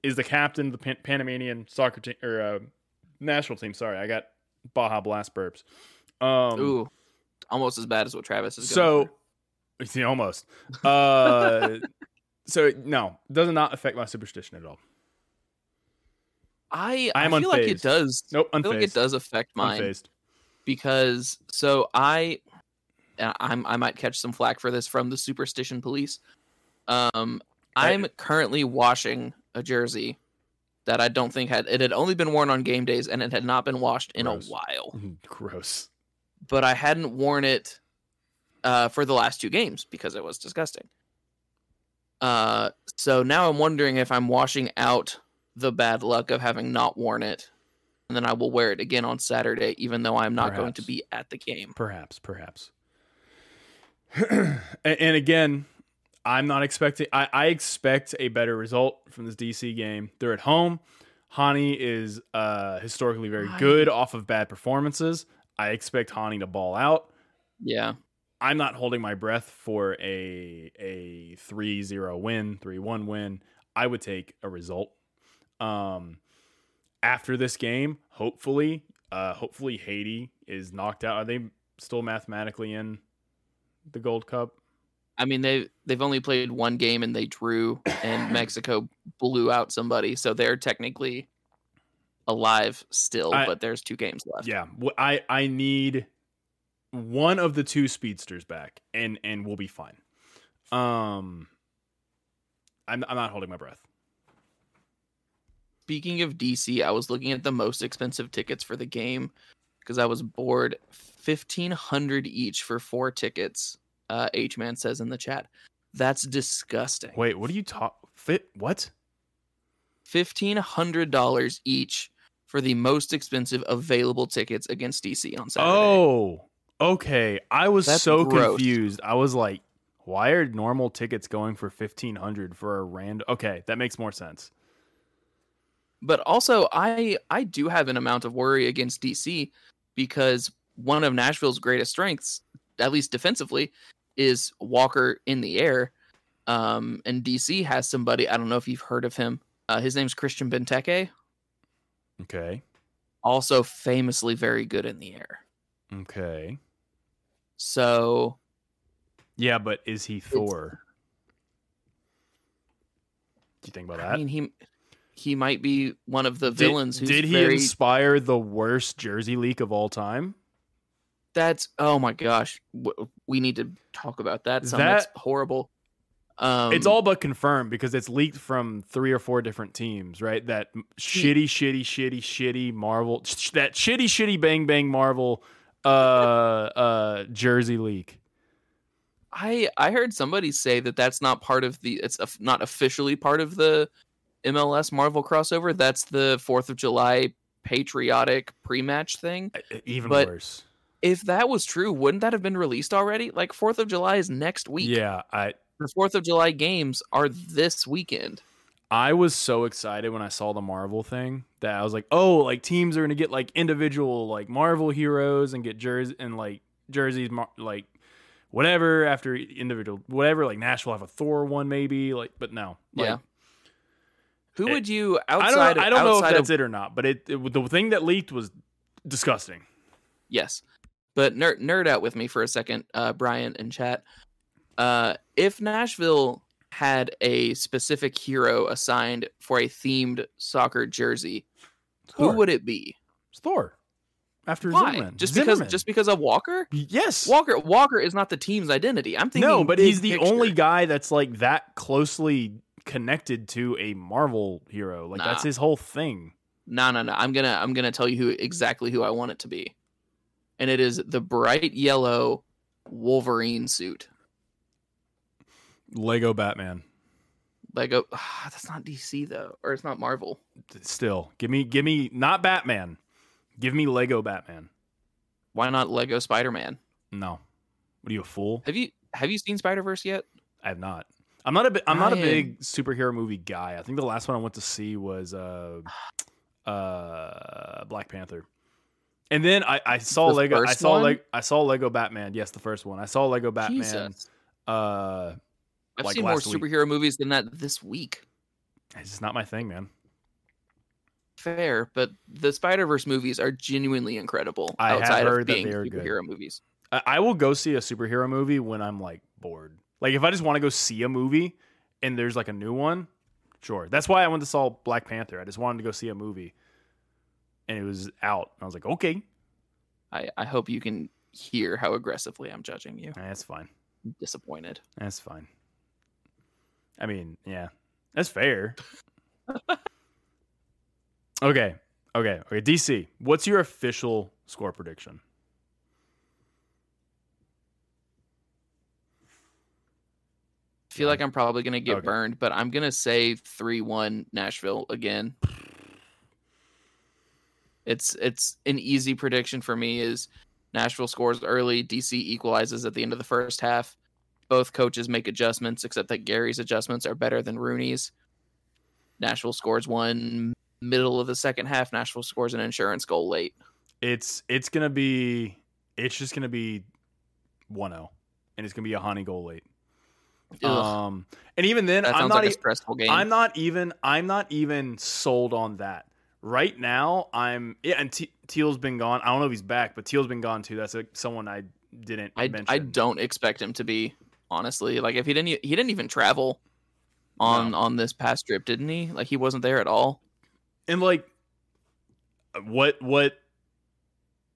Speaker 1: is the captain of the Pan- Panamanian soccer team or uh, national team. Sorry, I got Baja Blast burps. Um,
Speaker 2: Ooh. Almost as bad as what Travis is
Speaker 1: so yeah, almost. Uh, so no, does not affect my superstition at all.
Speaker 2: I
Speaker 1: I
Speaker 2: I, feel like it does
Speaker 1: Nope,
Speaker 2: I feel like
Speaker 1: unfazed.
Speaker 2: it does affect mine.
Speaker 1: Unfazed.
Speaker 2: because so I, I'm I might catch some flack for this from the superstition police. Um, I'm currently washing a jersey that I don't think had it had only been worn on game days and it had not been washed in
Speaker 1: Gross.
Speaker 2: a while.
Speaker 1: Gross.
Speaker 2: But I hadn't worn it uh, for the last two games because it was disgusting. Uh, so now I'm wondering if I'm washing out the bad luck of having not worn it, and then I will wear it again on Saturday, even though I'm not going to be at the game.
Speaker 1: Perhaps, perhaps. and, and again, I'm not expecting. I, I expect a better result from this DC game. They're at home. Hany is uh, historically very good off of bad performances. I expect Hany to ball out.
Speaker 2: Yeah.
Speaker 1: I'm not holding my breath for a a 3-0 win, 3-1 win. I would take a result. Um after this game, hopefully, uh hopefully Haiti is knocked out. Are they still mathematically in the Gold Cup?
Speaker 2: I mean they they've only played one game and they drew and Mexico blew out somebody, so they're technically alive still,
Speaker 1: I-
Speaker 2: but there's two games left.
Speaker 1: Yeah, I I need one of the two speedsters back, and and we'll be fine. Um, I'm I'm not holding my breath.
Speaker 2: Speaking of DC, I was looking at the most expensive tickets for the game because I was bored. Fifteen hundred each for four tickets. Uh, H man says in the chat. That's disgusting.
Speaker 1: Wait, what do you talk? Fit what?
Speaker 2: Fifteen hundred dollars each for the most expensive available tickets against DC on Saturday.
Speaker 1: Oh, okay. I was
Speaker 2: That's
Speaker 1: so
Speaker 2: gross.
Speaker 1: confused. I was like, why are normal tickets going for fifteen hundred for a random? Okay, that makes more sense.
Speaker 2: But also, I I do have an amount of worry against DC because one of Nashville's greatest strengths, at least defensively, is Walker in the air. Um, and DC has somebody I don't know if you've heard of him. Uh, his name's Christian Benteke,
Speaker 1: Okay,
Speaker 2: also famously very good in the air.
Speaker 1: okay.
Speaker 2: So
Speaker 1: Yeah, but is he Thor? Do you think about that?
Speaker 2: I mean, he he might be one of the
Speaker 1: Did-
Speaker 2: villains. who's
Speaker 1: did he
Speaker 2: very,
Speaker 1: inspire the worst jersey leak of all time?
Speaker 2: That's oh my gosh, we need to talk about that. Some that's horrible. Um,
Speaker 1: it's all but confirmed because it's leaked from three or four different teams, right? That shitty, shitty, shitty, shitty Marvel, sh- that shitty, shitty, bang, bang Marvel uh, uh, jersey leak.
Speaker 2: I I heard somebody say that that's not part of the. It's not officially part of the MLS Marvel crossover. That's the Fourth of July patriotic pre-match thing.
Speaker 1: Even
Speaker 2: But-
Speaker 1: worse.
Speaker 2: If that was true, wouldn't that have been released already? Like Fourth of July is next week.
Speaker 1: Yeah, I
Speaker 2: The Fourth of July games are this weekend.
Speaker 1: I was so excited when I saw the Marvel thing that I was like, oh, like teams are gonna get like individual like Marvel heroes and get jerseys and like jerseys, mar- like whatever after individual whatever. Like Nashville have a Thor one maybe, like, but no, like,
Speaker 2: yeah. Who
Speaker 1: it-
Speaker 2: would you
Speaker 1: I
Speaker 2: outside?
Speaker 1: don't, I don't know if that's
Speaker 2: of,
Speaker 1: it or not, but it, it the thing that leaked was disgusting.
Speaker 2: Yes, but nerd nerd out with me for a second, uh, Brian in chat. Uh, if Nashville had a specific hero assigned for a themed soccer jersey, who would it be?
Speaker 1: It's Thor after
Speaker 2: Why?
Speaker 1: Zimmerman.
Speaker 2: Just
Speaker 1: Zimmerman.
Speaker 2: because just because of Walker?
Speaker 1: yes.
Speaker 2: Walker Walker is not the team's identity. I'm thinking
Speaker 1: no, but he's the
Speaker 2: picture.
Speaker 1: only guy that's like that closely connected to a Marvel hero. Like that's his whole thing.
Speaker 2: No, no, no. I'm gonna I'm gonna tell you who exactly who I want it to be, and it is the bright yellow Wolverine suit.
Speaker 1: Lego Batman.
Speaker 2: Lego. ah, that's not DC though, or it's not Marvel.
Speaker 1: Still, give me, give me not Batman. Give me Lego Batman.
Speaker 2: Why not Lego Spider Man?
Speaker 1: No, what are you a fool?
Speaker 2: Have you have you seen Spider Verse yet?
Speaker 1: I have not. I'm not a. I'm not a big superhero movie guy. I think the last one I went to see was uh, uh, Black Panther. And then I, I saw
Speaker 2: The
Speaker 1: Lego. I saw
Speaker 2: one?
Speaker 1: Lego. I saw Lego Batman. Yes, the first one. I saw Lego Batman.
Speaker 2: Jesus.
Speaker 1: Uh,
Speaker 2: I've
Speaker 1: like
Speaker 2: seen more
Speaker 1: last week.
Speaker 2: superhero movies than that this week.
Speaker 1: it's just not my thing, man.
Speaker 2: Fair, but the Spider Verse movies are genuinely incredible
Speaker 1: I have
Speaker 2: outside
Speaker 1: heard
Speaker 2: of
Speaker 1: that
Speaker 2: being
Speaker 1: they are good.
Speaker 2: superhero movies.
Speaker 1: I, I will go see a superhero movie when I'm like bored. Like if I just want to go see a movie and there's like a new one, sure. That's why I went to saw Black Panther. I just wanted to go see a movie, and it was out. I was like, okay,
Speaker 2: I, I hope you can hear how aggressively I'm judging you.
Speaker 1: that's fine.
Speaker 2: I'm disappointed.
Speaker 1: That's fine. I mean, yeah, that's fair. okay, okay, okay. DC, what's your official score prediction?
Speaker 2: I feel like I'm probably gonna get
Speaker 1: Okay.
Speaker 2: burned, but I'm gonna say three one Nashville again. It's it's an easy prediction for me is Nashville scores early, DC equalizes at the end of the first half, both coaches make adjustments, except that Gary's adjustments are better than Rooney's. Nashville scores one middle of the second half. Nashville scores an insurance goal late.
Speaker 1: It's it's gonna be it's just gonna be 1-0. and it's gonna be a Hany goal late.
Speaker 2: Ugh,
Speaker 1: Um, and even then, I'm not
Speaker 2: like a
Speaker 1: e-
Speaker 2: stressful game.
Speaker 1: I'm not even I'm not even sold on that. Right now, I'm yeah, and Te- Teal's been gone. I don't know if he's back, but Teal's been gone too. That's like someone I didn't
Speaker 2: I,
Speaker 1: mention.
Speaker 2: I don't expect him to be honestly. Like if he didn't he didn't even travel on
Speaker 1: No.
Speaker 2: on this past trip, didn't he? Like he wasn't there at all.
Speaker 1: and like what what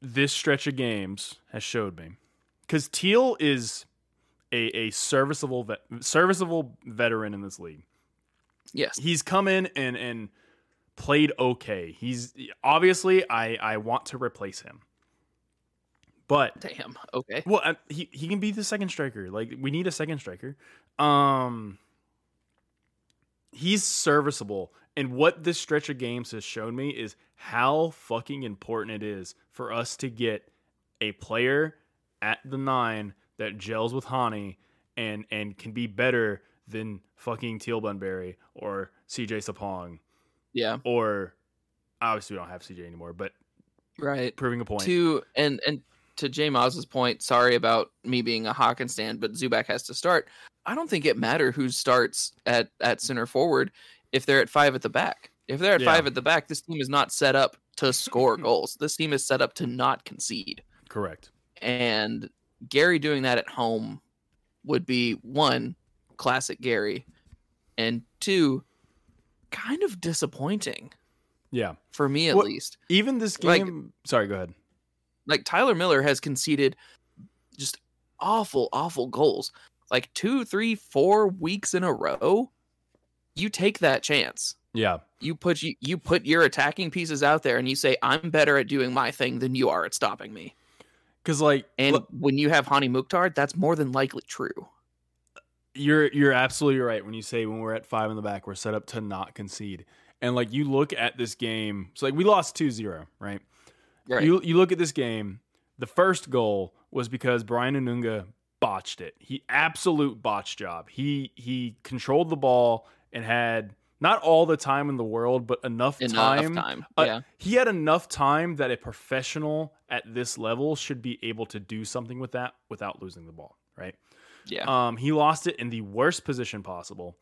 Speaker 1: this stretch of games has showed me because Teal is a, a serviceable vet, serviceable veteran in this league.
Speaker 2: Yes.
Speaker 1: He's come in and and played okay. He's obviously I I want to replace him, but
Speaker 2: Damn. Okay.
Speaker 1: well uh, he he can be the second striker. Like we need a second striker. Um, he's serviceable. And what this stretch of games has shown me is how fucking important it is for us to get a player at the nine that gels with Hany and and can be better than fucking Teal Bunbury or CJ Sapong
Speaker 2: Yeah.
Speaker 1: or obviously we don't have CJ anymore, but
Speaker 2: Right.
Speaker 1: proving a point.
Speaker 2: To and and to Jay Maz's point, sorry about me being a Hawkins stand, but Zubac has to start. I don't think it matter who starts at at center forward if they're at five at the back. If they're at
Speaker 1: Yeah.
Speaker 2: five at the back, this team is not set up to score goals. This team is set up to not concede.
Speaker 1: Correct.
Speaker 2: And Gary doing that at home would be one classic Gary, and two kind of disappointing
Speaker 1: Yeah.
Speaker 2: for me at
Speaker 1: What-
Speaker 2: least.
Speaker 1: Even this
Speaker 2: Like-
Speaker 1: game. sorry, go ahead.
Speaker 2: Like Tyler Miller has conceded just awful, awful goals. Like two, three, four weeks in a row. You take that chance.
Speaker 1: Yeah.
Speaker 2: You put you, you put your attacking pieces out there and you say, I'm better at doing my thing than you are at stopping me.
Speaker 1: Because like
Speaker 2: And
Speaker 1: look,
Speaker 2: when you have Hany Mukhtar, that's more than likely true.
Speaker 1: you're you're absolutely right when you say when we're at five in the back, we're set up to not concede. And like you look at this game, so like we lost 2-0, right?
Speaker 2: Right.
Speaker 1: You you look at this game, the first goal was because Brian Anunga botched it. He absolute botch job. He he controlled the ball and had not all the time in the world, but enough,
Speaker 2: Enough
Speaker 1: time.
Speaker 2: time.
Speaker 1: Uh,
Speaker 2: yeah.
Speaker 1: He had enough time that a professional at this level should be able to do something with that without losing the ball, right?
Speaker 2: Yeah.
Speaker 1: Um, he lost it in the worst position possible,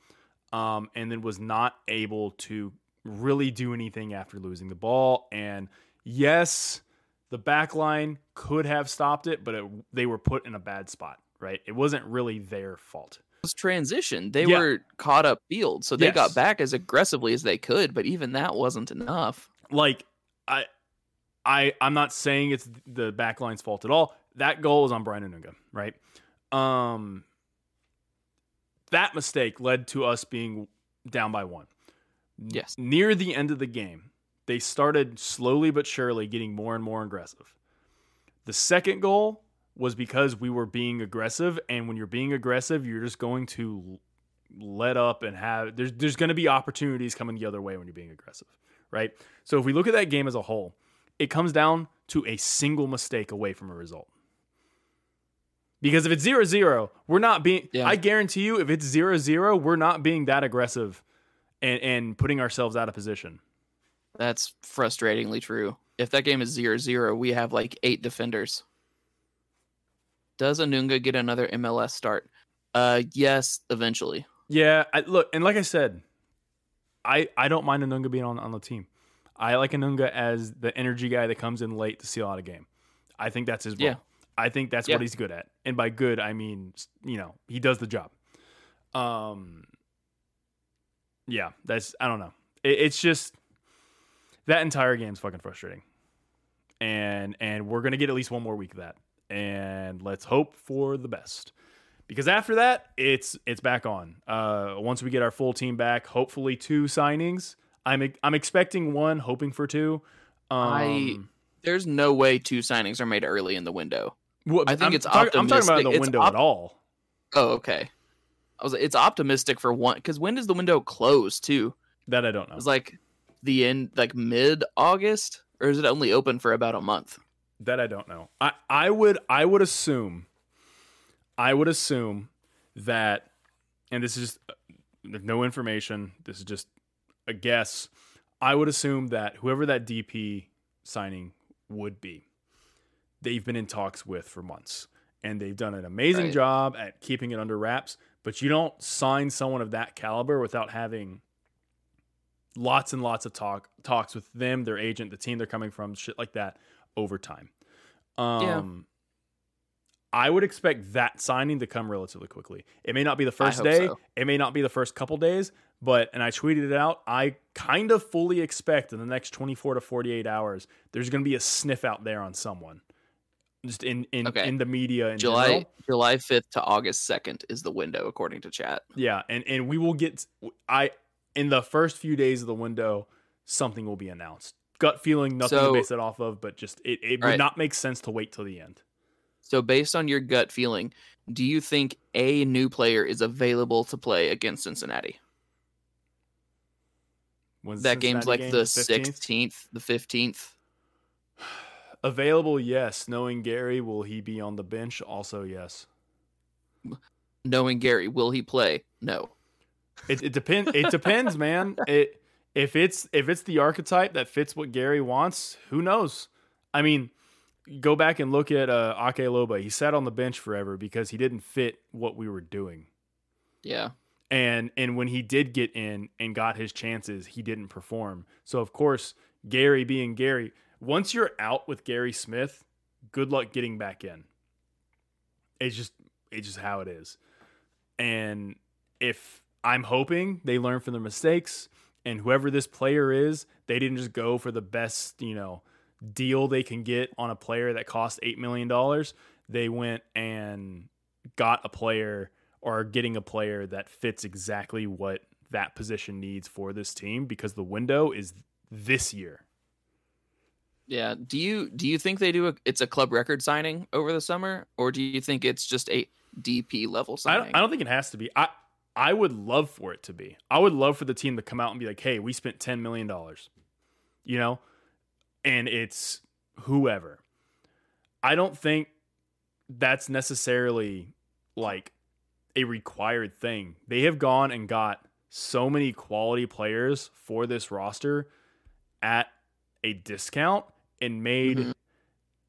Speaker 1: um, and then was not able to really do anything after losing the ball. And yes, the back line could have stopped it, but it, they were put in a bad spot, right? It wasn't really their fault.
Speaker 2: was transition. They
Speaker 1: Yeah.
Speaker 2: were caught up field, so they
Speaker 1: Yes.
Speaker 2: got back as aggressively as they could, but even that wasn't enough.
Speaker 1: Like I, I, I'm not saying it's the back line's fault at all. That goal was on Brian Anunga, right? Um, that mistake led to us being down by one.
Speaker 2: Yes.
Speaker 1: near the end of the game, they started slowly but surely getting more and more aggressive. The second goal was because we were being aggressive, and when you're being aggressive, you're just going to let up and have there's there's going to be opportunities coming the other way when you're being aggressive, right? So if we look at that game as a whole, it comes down to a single mistake away from a result. Because if it's 0-0, we're not being
Speaker 2: Yeah.
Speaker 1: I guarantee you if it's 0-0, we're not being that aggressive and and putting ourselves out of position.
Speaker 2: That's frustratingly true. If that game is 0 0, we have like eight defenders. Does Anunga get another MLS start? Uh, yes, eventually.
Speaker 1: Yeah, I, look, and like I said, I I don't mind Anunga being on on the team. I like Anunga as the energy guy that comes in late to seal out a game. I think that's his role.
Speaker 2: Yeah.
Speaker 1: I think that's
Speaker 2: Yeah.
Speaker 1: what he's good at, and by good I mean you know he does the job. Um. Yeah, that's I don't know. It, it's just that entire game's fucking frustrating, and and we're gonna get at least one more week of that, and let's hope for the best because after that it's it's back on uh once we get our full team back hopefully two signings i'm i'm expecting one hoping for two um
Speaker 2: I- There's no way two signings are made early in the window.
Speaker 1: well,
Speaker 2: I think
Speaker 1: I'm
Speaker 2: it's
Speaker 1: talk- i'm talking about the
Speaker 2: It's
Speaker 1: window
Speaker 2: op-
Speaker 1: at all
Speaker 2: Oh, okay. I was. It's optimistic for one because when does the window close too?
Speaker 1: that i don't know
Speaker 2: It's like the end, like mid August, or is it only open for about a month?
Speaker 1: that i don't know i i would i would assume i would assume that, and this is just uh, no information. This is just a guess. I would assume that whoever that DP signing would be, they've been in talks with for months, and they've done an amazing
Speaker 2: Right.
Speaker 1: job at keeping it under wraps. But you don't sign someone of that caliber without having lots and lots of talk talks with them, their agent, the team they're coming from, shit like that over time. Um I would expect that signing to come relatively quickly. It may not be the first day,
Speaker 2: so.
Speaker 1: it may not be the first couple days, but and I tweeted it out, I kind of fully expect in the next 24 to 48 hours there's going to be a sniff out there on someone. Just in in,
Speaker 2: Okay.
Speaker 1: in the media in
Speaker 2: July
Speaker 1: general.
Speaker 2: July fifth to August second is the window according to chat.
Speaker 1: Yeah, and and we will get I in the first few days of the window, something will be announced. Gut feeling, nothing
Speaker 2: So-
Speaker 1: to base it off of, but just it, it would
Speaker 2: Right.
Speaker 1: not make sense to wait till the end.
Speaker 2: So based on your gut feeling, do you think a new player is available to play against Cincinnati?
Speaker 1: When's
Speaker 2: That
Speaker 1: the
Speaker 2: game's like
Speaker 1: game?
Speaker 2: the sixteenth, the fifteenth.
Speaker 1: Available, yes. Knowing Gary, will he be on the bench? Also, yes.
Speaker 2: Knowing Gary, will he play? No.
Speaker 1: It, it depends. It depends, man. It if it's if it's the archetype that fits what Gary wants, who knows? I mean, go back and look at uh, Ake Loba. He sat on the bench forever because he didn't fit what we were doing.
Speaker 2: Yeah.
Speaker 1: and and when he did get in and got his chances he didn't perform so of course gary being gary once you're out with gary smith good luck getting back in it's just it's just how it is and if i'm hoping they learn from their mistakes and whoever this player is they didn't just go for the best you know deal they can get on a player that cost $8 million they went and got a player or are getting a player that fits exactly what that position needs for this team because the window is this year.
Speaker 2: Yeah. Do you do you think they do a it's a club record signing over the summer, or do you think it's just a DP level
Speaker 1: I
Speaker 2: signing?
Speaker 1: don't, I don't think it has to be. I I would love for it to be. I would love for the team to come out and be like, "Hey, we spent 10 million dollars." You know? And it's whoever. I don't think that's necessarily like a required thing. They have gone and got so many quality players for this roster at a discount and made
Speaker 2: Mhm.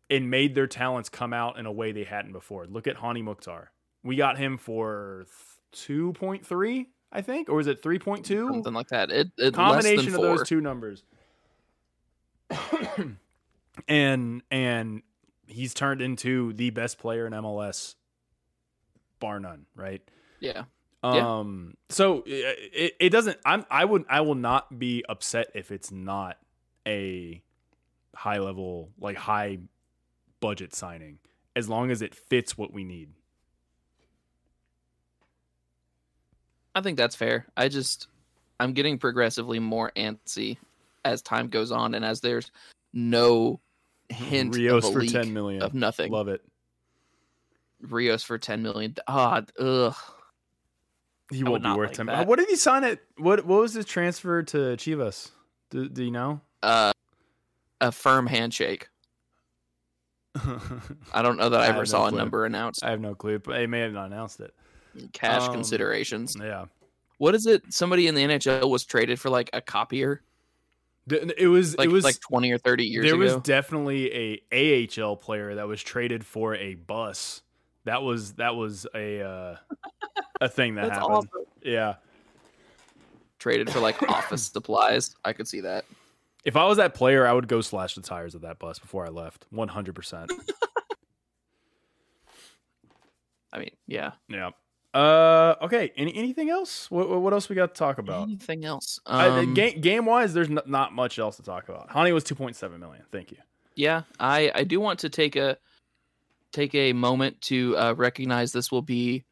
Speaker 1: and made their talents come out in a way they hadn't before. Look at Hany Mukhtar. We got him for two point three, I think, or is it three point two?
Speaker 2: something like that. It, it
Speaker 1: Combination of those two numbers. and and he's turned into the best player in MLS, bar none. Right.
Speaker 2: Yeah. Yeah.
Speaker 1: Um. So it, it, it doesn't. I'm. I would. I will not be upset if it's not a high level, like high budget signing, as long as it fits what we need.
Speaker 2: I think that's fair. I just I'm getting progressively more antsy as time goes on and as there's no hint
Speaker 1: Rios
Speaker 2: of a
Speaker 1: for
Speaker 2: leak
Speaker 1: ten million.
Speaker 2: of nothing.
Speaker 1: Love it.
Speaker 2: Rios for 10 million. Ah, ugh.
Speaker 1: He won't be worth
Speaker 2: like
Speaker 1: ten. What did he sign it? What What was his transfer to Chivas? Do, do you know?
Speaker 2: Uh a firm handshake. I don't know that
Speaker 1: I
Speaker 2: I
Speaker 1: have
Speaker 2: ever
Speaker 1: no
Speaker 2: saw a number announced.
Speaker 1: I have no clue, but they may have not announced it.
Speaker 2: Cash
Speaker 1: Um,
Speaker 2: considerations.
Speaker 1: Yeah,
Speaker 2: What is it? Somebody in the NHL was traded for like a copier,
Speaker 1: it was.
Speaker 2: like
Speaker 1: it was
Speaker 2: like 20 or 30 years ago?
Speaker 1: there
Speaker 2: ago.
Speaker 1: was definitely a AHL player that was traded for a bus. That was that was a uh, a thing that happened.
Speaker 2: awesome.
Speaker 1: Yeah.
Speaker 2: Traded for like office supplies. I could see that.
Speaker 1: If I was that player, I would go slash the tires of that bus before I left. One hundred percent.
Speaker 2: I mean, yeah.
Speaker 1: Yeah. Uh. Okay. Any anything else? What what else we got to talk about?
Speaker 2: Anything else?
Speaker 1: I-
Speaker 2: Um,
Speaker 1: game game wise, there's n- not much else to talk about. Hany was two point seven million. Thank you.
Speaker 2: yeah, I I do want to take a take a moment to uh, recognize this will be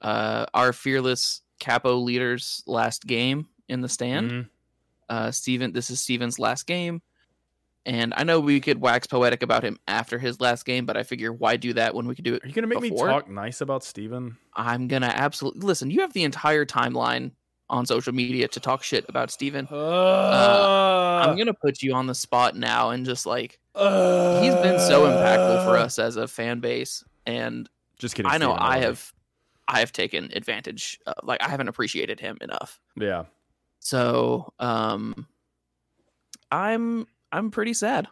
Speaker 2: uh, our fearless capo leader's last game in the stand.
Speaker 1: Mhm.
Speaker 2: Uh, Steven, this is Steven's last game. And I know we could wax poetic about him after his last game, but I figure why do that when we could do it
Speaker 1: Are you gonna make
Speaker 2: Before?
Speaker 1: me talk nice about Steven?
Speaker 2: I'm gonna absolutely listen. You have the entire timeline on social media to talk shit about Steven.
Speaker 1: Uh,
Speaker 2: I'm gonna put you on the spot now and just like he's been so impactful for us as a fan base, and
Speaker 1: Just kidding.
Speaker 2: I know
Speaker 1: Steven,
Speaker 2: I have I have taken advantage. Of. Like I haven't appreciated him enough.
Speaker 1: Yeah.
Speaker 2: So um, I'm I'm pretty sad.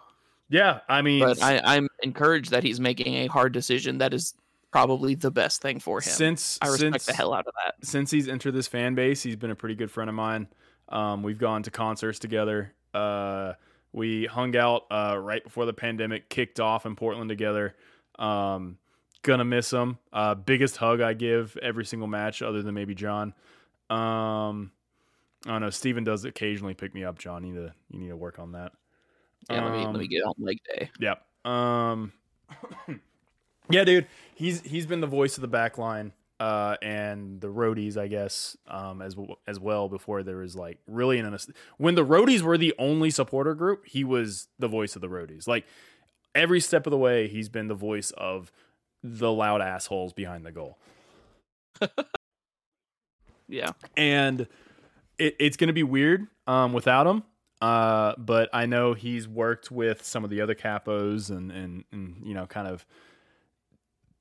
Speaker 1: Yeah, I mean,
Speaker 2: but I, I'm encouraged that he's making a hard decision that is probably the best thing for him.
Speaker 1: Since
Speaker 2: I respect
Speaker 1: since,
Speaker 2: the hell out of that.
Speaker 1: Since he's entered this fan base, he's been a pretty good friend of mine. Um, we've gone to concerts together. Uh, we hung out uh, right before the pandemic kicked off in Portland together. Um, gonna miss him. Uh, biggest hug I give every single match, other than maybe John. Um, I don't know. Steven does occasionally pick me up. John, you need to you need to work on that.
Speaker 2: Yeah, let me let me get on leg day.
Speaker 1: Yep. Um, yeah, dude, he's he's been the voice of the back line uh, and the roadies, I guess, um, as as well. Before there was like really an when the roadies were the only supporter group, he was the voice of the roadies. Like every step of the way, he's been the voice of the loud assholes behind the goal.
Speaker 2: yeah,
Speaker 1: and it, it's going to be weird um, without him. Uh, but I know he's worked with some of the other capos and, and, and you know, kind of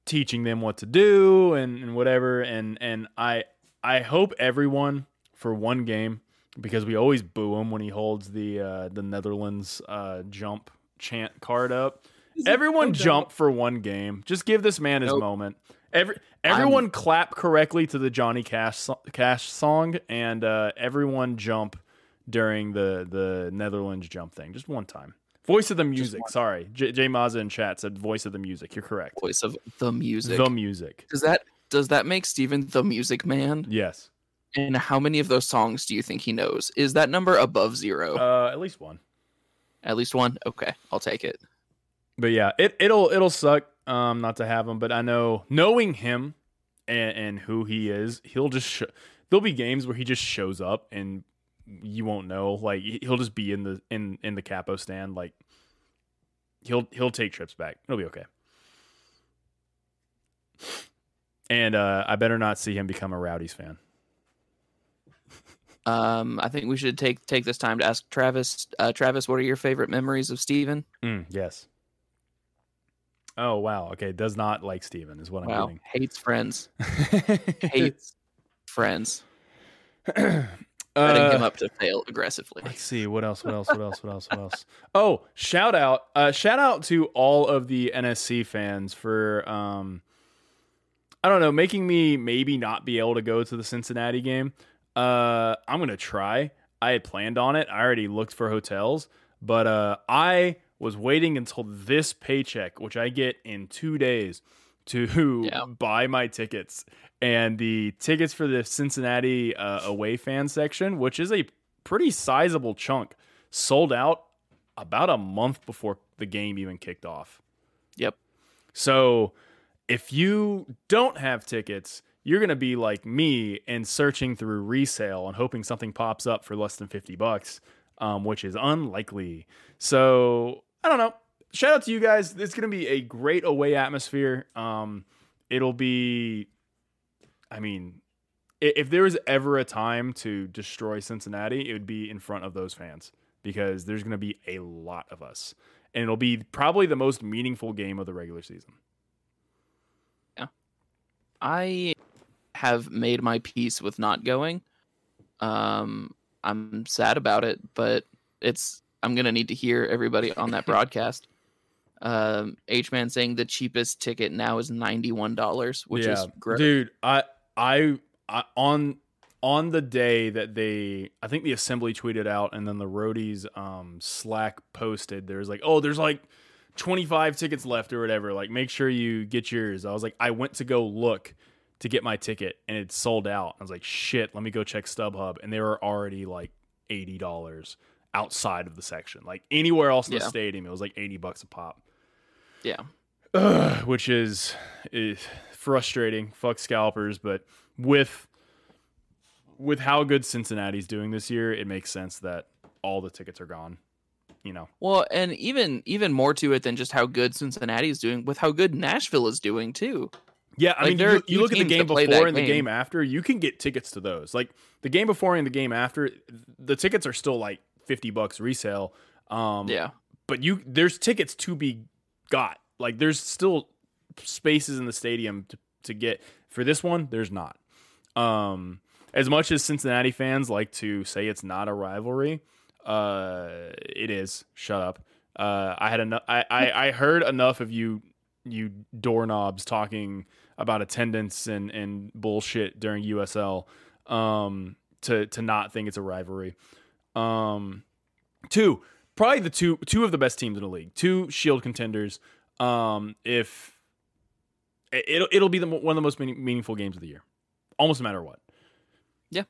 Speaker 1: teaching them what to do and, and whatever. And, and I, I hope everyone for one game, because we always boo him when he holds the, uh, the Netherlands, uh, jump chant card up. Everyone jump for one game. Just give this man his nope. moment. Every everyone I'm, clap correctly to the Johnny Cash Cash song, and uh, everyone jump during the the Netherlands jump thing. Just one time. Voice of the music. Sorry, J-, J Mazza in chat said voice of the music. You're correct.
Speaker 2: Voice of the music.
Speaker 1: The music.
Speaker 2: Does that does that make Steven the music man?
Speaker 1: Yes.
Speaker 2: And how many of those songs do you think he knows? Is that number above zero?
Speaker 1: Uh, at least one.
Speaker 2: At least one. Okay, I'll take it.
Speaker 1: But yeah, it it'll it'll suck um not to have him, but I know knowing him and, and who he is, he'll just sh- there'll be games where he just shows up and you won't know. Like he'll just be in the in in the capo stand. Like he'll he'll take trips back. It'll be okay. And uh, I better not see him become a Rowdies fan.
Speaker 2: Um, I think we should take take this time to ask Travis. Uh, Travis, what are your favorite memories of Steven?
Speaker 1: Mm, yes. Oh wow. Okay, does not like Steven is what I'm
Speaker 2: wow.
Speaker 1: getting.
Speaker 2: Hates friends. Hates friends. setting uh, him up to fail aggressively.
Speaker 1: Let's see what else. What else? What else? What else? What else? Oh, shout out! Uh, shout out to all of the NSC fans for um, I don't know, making me maybe not be able to go to the Cincinnati game. Uh, I'm gonna try. I had planned on it. I already looked for hotels, but uh, I was waiting until this paycheck, which I get in two days, to yeah. buy my tickets and the tickets for the Cincinnati uh, away fan section, which is a pretty sizable chunk, sold out about a month before the game even kicked off.
Speaker 2: Yep.
Speaker 1: So if you don't have tickets, you're going to be like me and searching through resale and hoping something pops up for less than 50 bucks, um, which is unlikely. So I don't know. Shout out to you guys. It's going to be a great away atmosphere. Um, it'll be I mean, if there was ever a time to destroy Cincinnati, it would be in front of those fans because there's going to be a lot of us. And it'll be probably the most meaningful game of the regular season.
Speaker 2: Yeah. I have made my peace with not going. Um, I'm sad about it, but it's I'm gonna need to hear everybody on that broadcast. Um, H man saying the cheapest ticket now is ninety one dollars, which yeah. is great.
Speaker 1: Dude, I I, I on on the day that they I think the assembly tweeted out and then the roadies um Slack posted there's like, "Oh, there's like 25 tickets left or whatever. Like make sure you get yours." I was like, "I went to go look to get my ticket and it sold out." I was like, "Shit, let me go check StubHub." And they were already like $80 outside of the section. Like anywhere else in yeah. the stadium, it was like 80 bucks a pop.
Speaker 2: Yeah.
Speaker 1: Ugh, which is, is frustrating. Fuck scalpers, but with with how good Cincinnati's doing this year, it makes sense that all the tickets are gone. You know.
Speaker 2: Well, and even even more to it than just how good Cincinnati is doing, with how good Nashville is doing too.
Speaker 1: Yeah, I like mean, you, you look at the game before and the game after, you can get tickets to those. Like the game before and the game after, the tickets are still like fifty bucks resale. Um,
Speaker 2: yeah,
Speaker 1: but you there's tickets to be got. Like there's still spaces in the stadium to, to get For this one, there's not. Um, as much as Cincinnati fans like to say it's not a rivalry, uh, it is. Shut up. Uh, I had enough. I, I, I heard enough of you you doorknobs talking about attendance and, and bullshit during USL um, to to not think it's a rivalry. Um, two, probably the two two of the best teams in the league, two Shield contenders. Um, if it- it'll it'll be the, one of the most meaning, meaningful games of the year, almost no matter what.
Speaker 2: Yeah.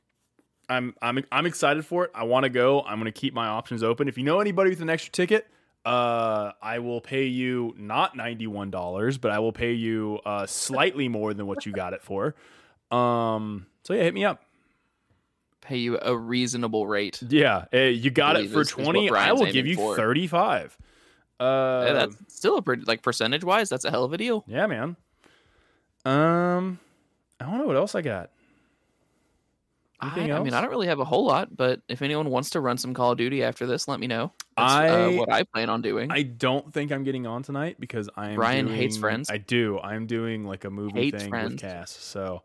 Speaker 1: I'm I'm I'm excited for it. I want to go. I'm going to keep my options open. If you know anybody with an extra ticket, uh, I will pay you not ninety one dollars, but I will pay you uh slightly more than what you got it for. Um, so yeah, hit me up.
Speaker 2: Pay you a reasonable rate.
Speaker 1: Yeah, eh, you got it for
Speaker 2: is- is
Speaker 1: twenty. I will give you
Speaker 2: for.
Speaker 1: thirty five. Uh,
Speaker 2: Yeah, that's still a pretty like percentage wise. That's a hell of a deal.
Speaker 1: yeah, man. Um, I don't know what else I got.
Speaker 2: I, I mean. I don't really have a whole lot, but if anyone wants to run some Call of Duty after this, let me know. That's
Speaker 1: I-
Speaker 2: uh, what I plan on doing.
Speaker 1: I don't think I'm getting on tonight because I am.
Speaker 2: Brian hates Friends?
Speaker 1: I do. I'm doing like a movie
Speaker 2: Hates
Speaker 1: thing
Speaker 2: Friends.
Speaker 1: with Cass. So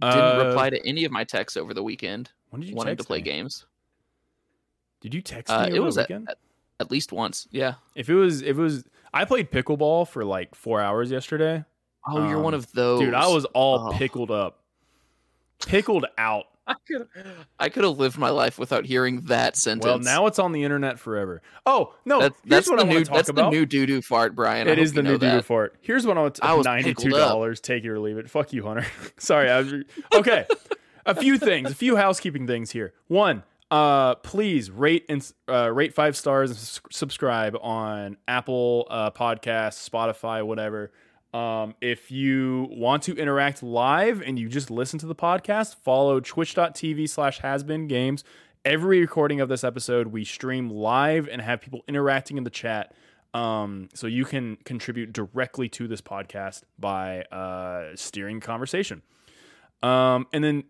Speaker 2: Didn't
Speaker 1: uh,
Speaker 2: reply to any of my texts over the weekend.
Speaker 1: When did you
Speaker 2: Wanted to play
Speaker 1: me?
Speaker 2: games.
Speaker 1: Did you text
Speaker 2: Uh,
Speaker 1: me over
Speaker 2: it was
Speaker 1: the
Speaker 2: at,
Speaker 1: weekend?
Speaker 2: at, at least once. Yeah.
Speaker 1: if it was, if it was, I played pickleball for like four hours yesterday.
Speaker 2: Oh, you're one
Speaker 1: Um,
Speaker 2: of those.
Speaker 1: Dude, I was all
Speaker 2: Oh.
Speaker 1: pickled up, pickled out.
Speaker 2: I could. I could have lived my life without hearing that sentence.
Speaker 1: Well, now it's on the internet forever. Oh no,
Speaker 2: that's, that's
Speaker 1: what
Speaker 2: the
Speaker 1: I want
Speaker 2: new.
Speaker 1: to talk
Speaker 2: That's
Speaker 1: about.
Speaker 2: the new doo doo fart, Brian. I
Speaker 1: It
Speaker 2: hope
Speaker 1: is the new doo for it. Here's what I want.
Speaker 2: I was
Speaker 1: Ninety-two dollars. Take it or leave it. Fuck you, Hunter. Sorry. I was, okay. a few things. A few housekeeping things here. One. Uh, please rate and uh, rate five stars and subscribe on Apple uh, Podcasts, Spotify, whatever. Um, if you want to interact live and you just listen to the podcast, follow twitch.tv slash hasbeen games. Every recording of this episode, we stream live and have people interacting in the chat. Um, so you can contribute directly to this podcast by uh, steering conversation. Um, and then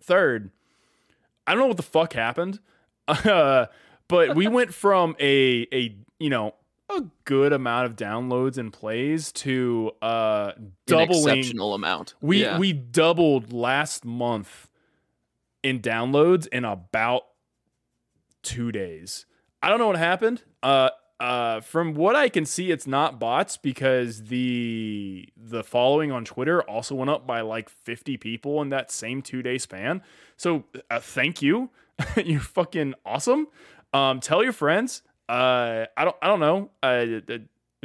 Speaker 1: third, I don't know what the fuck happened, uh, but we went from a a you know a good amount of downloads and plays to uh
Speaker 2: An
Speaker 1: doubling.
Speaker 2: exceptional amount.
Speaker 1: We
Speaker 2: yeah.
Speaker 1: we doubled last month in downloads in about two days. I don't know what happened. Uh uh from what I can see, it's not bots because the the following on Twitter also went up by like 50 people in that same two day span. So uh, thank you. You're fucking awesome. Um tell your friends. Uh I don't I don't know. Uh,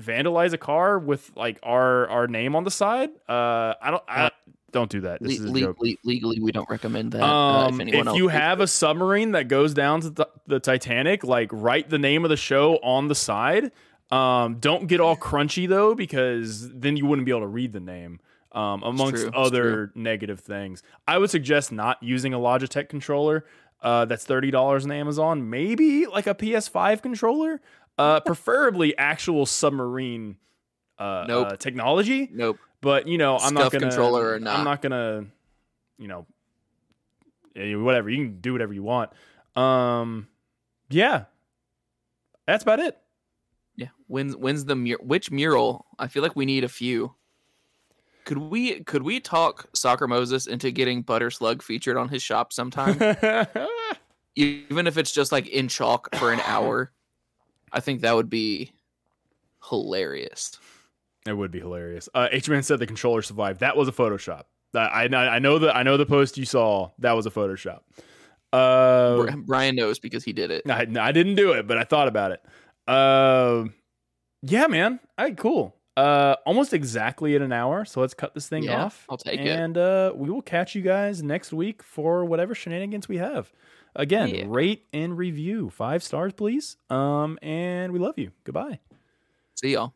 Speaker 1: vandalize a car with like our our name on the side. Uh I don't I don't do that. This
Speaker 2: Le-
Speaker 1: is a joke.
Speaker 2: legally, legally, we don't recommend that. uh,
Speaker 1: Um,
Speaker 2: if
Speaker 1: if you have a submarine that goes down to the, the Titanic, like write the name of the show on the side. Um, don't get all crunchy though, because then you wouldn't be able to read the name. Um, amongst other negative things, I would suggest not using a Logitech controller. Uh, that's thirty dollars on Amazon. Maybe like a PS5 controller. Uh, preferably actual submarine. Uh,
Speaker 2: Nope.
Speaker 1: uh, technology.
Speaker 2: nope.
Speaker 1: But you know, I'm not gonna
Speaker 2: controller or not.
Speaker 1: I'm
Speaker 2: not.
Speaker 1: gonna, you know, whatever. You can do whatever you want. Um, yeah, that's about it.
Speaker 2: Yeah. When's when's the mur- which mural? I feel like we need a few. Could we could we talk Soccer Moses into getting Butter Slug featured on his shop sometime? Even if it's just like in chalk for an hour. I think that would be hilarious.
Speaker 1: it would be hilarious. Uh, H man said the controller survived. That was a Photoshop. That I I know the I know the post you saw. That was a Photoshop. Uh,
Speaker 2: Bri- Brian knows because he did it.
Speaker 1: I, I didn't do it, but I thought about it. Um, yeah, man. Right, cool. Uh, almost exactly in an hour. So let's cut this thing
Speaker 2: Yeah,
Speaker 1: off.
Speaker 2: I'll take it.
Speaker 1: and uh, we will catch you guys next week for whatever shenanigans we have. Again,
Speaker 2: Yeah.
Speaker 1: rate and review five stars, please. Um, and we love you. Goodbye.
Speaker 2: See y'all.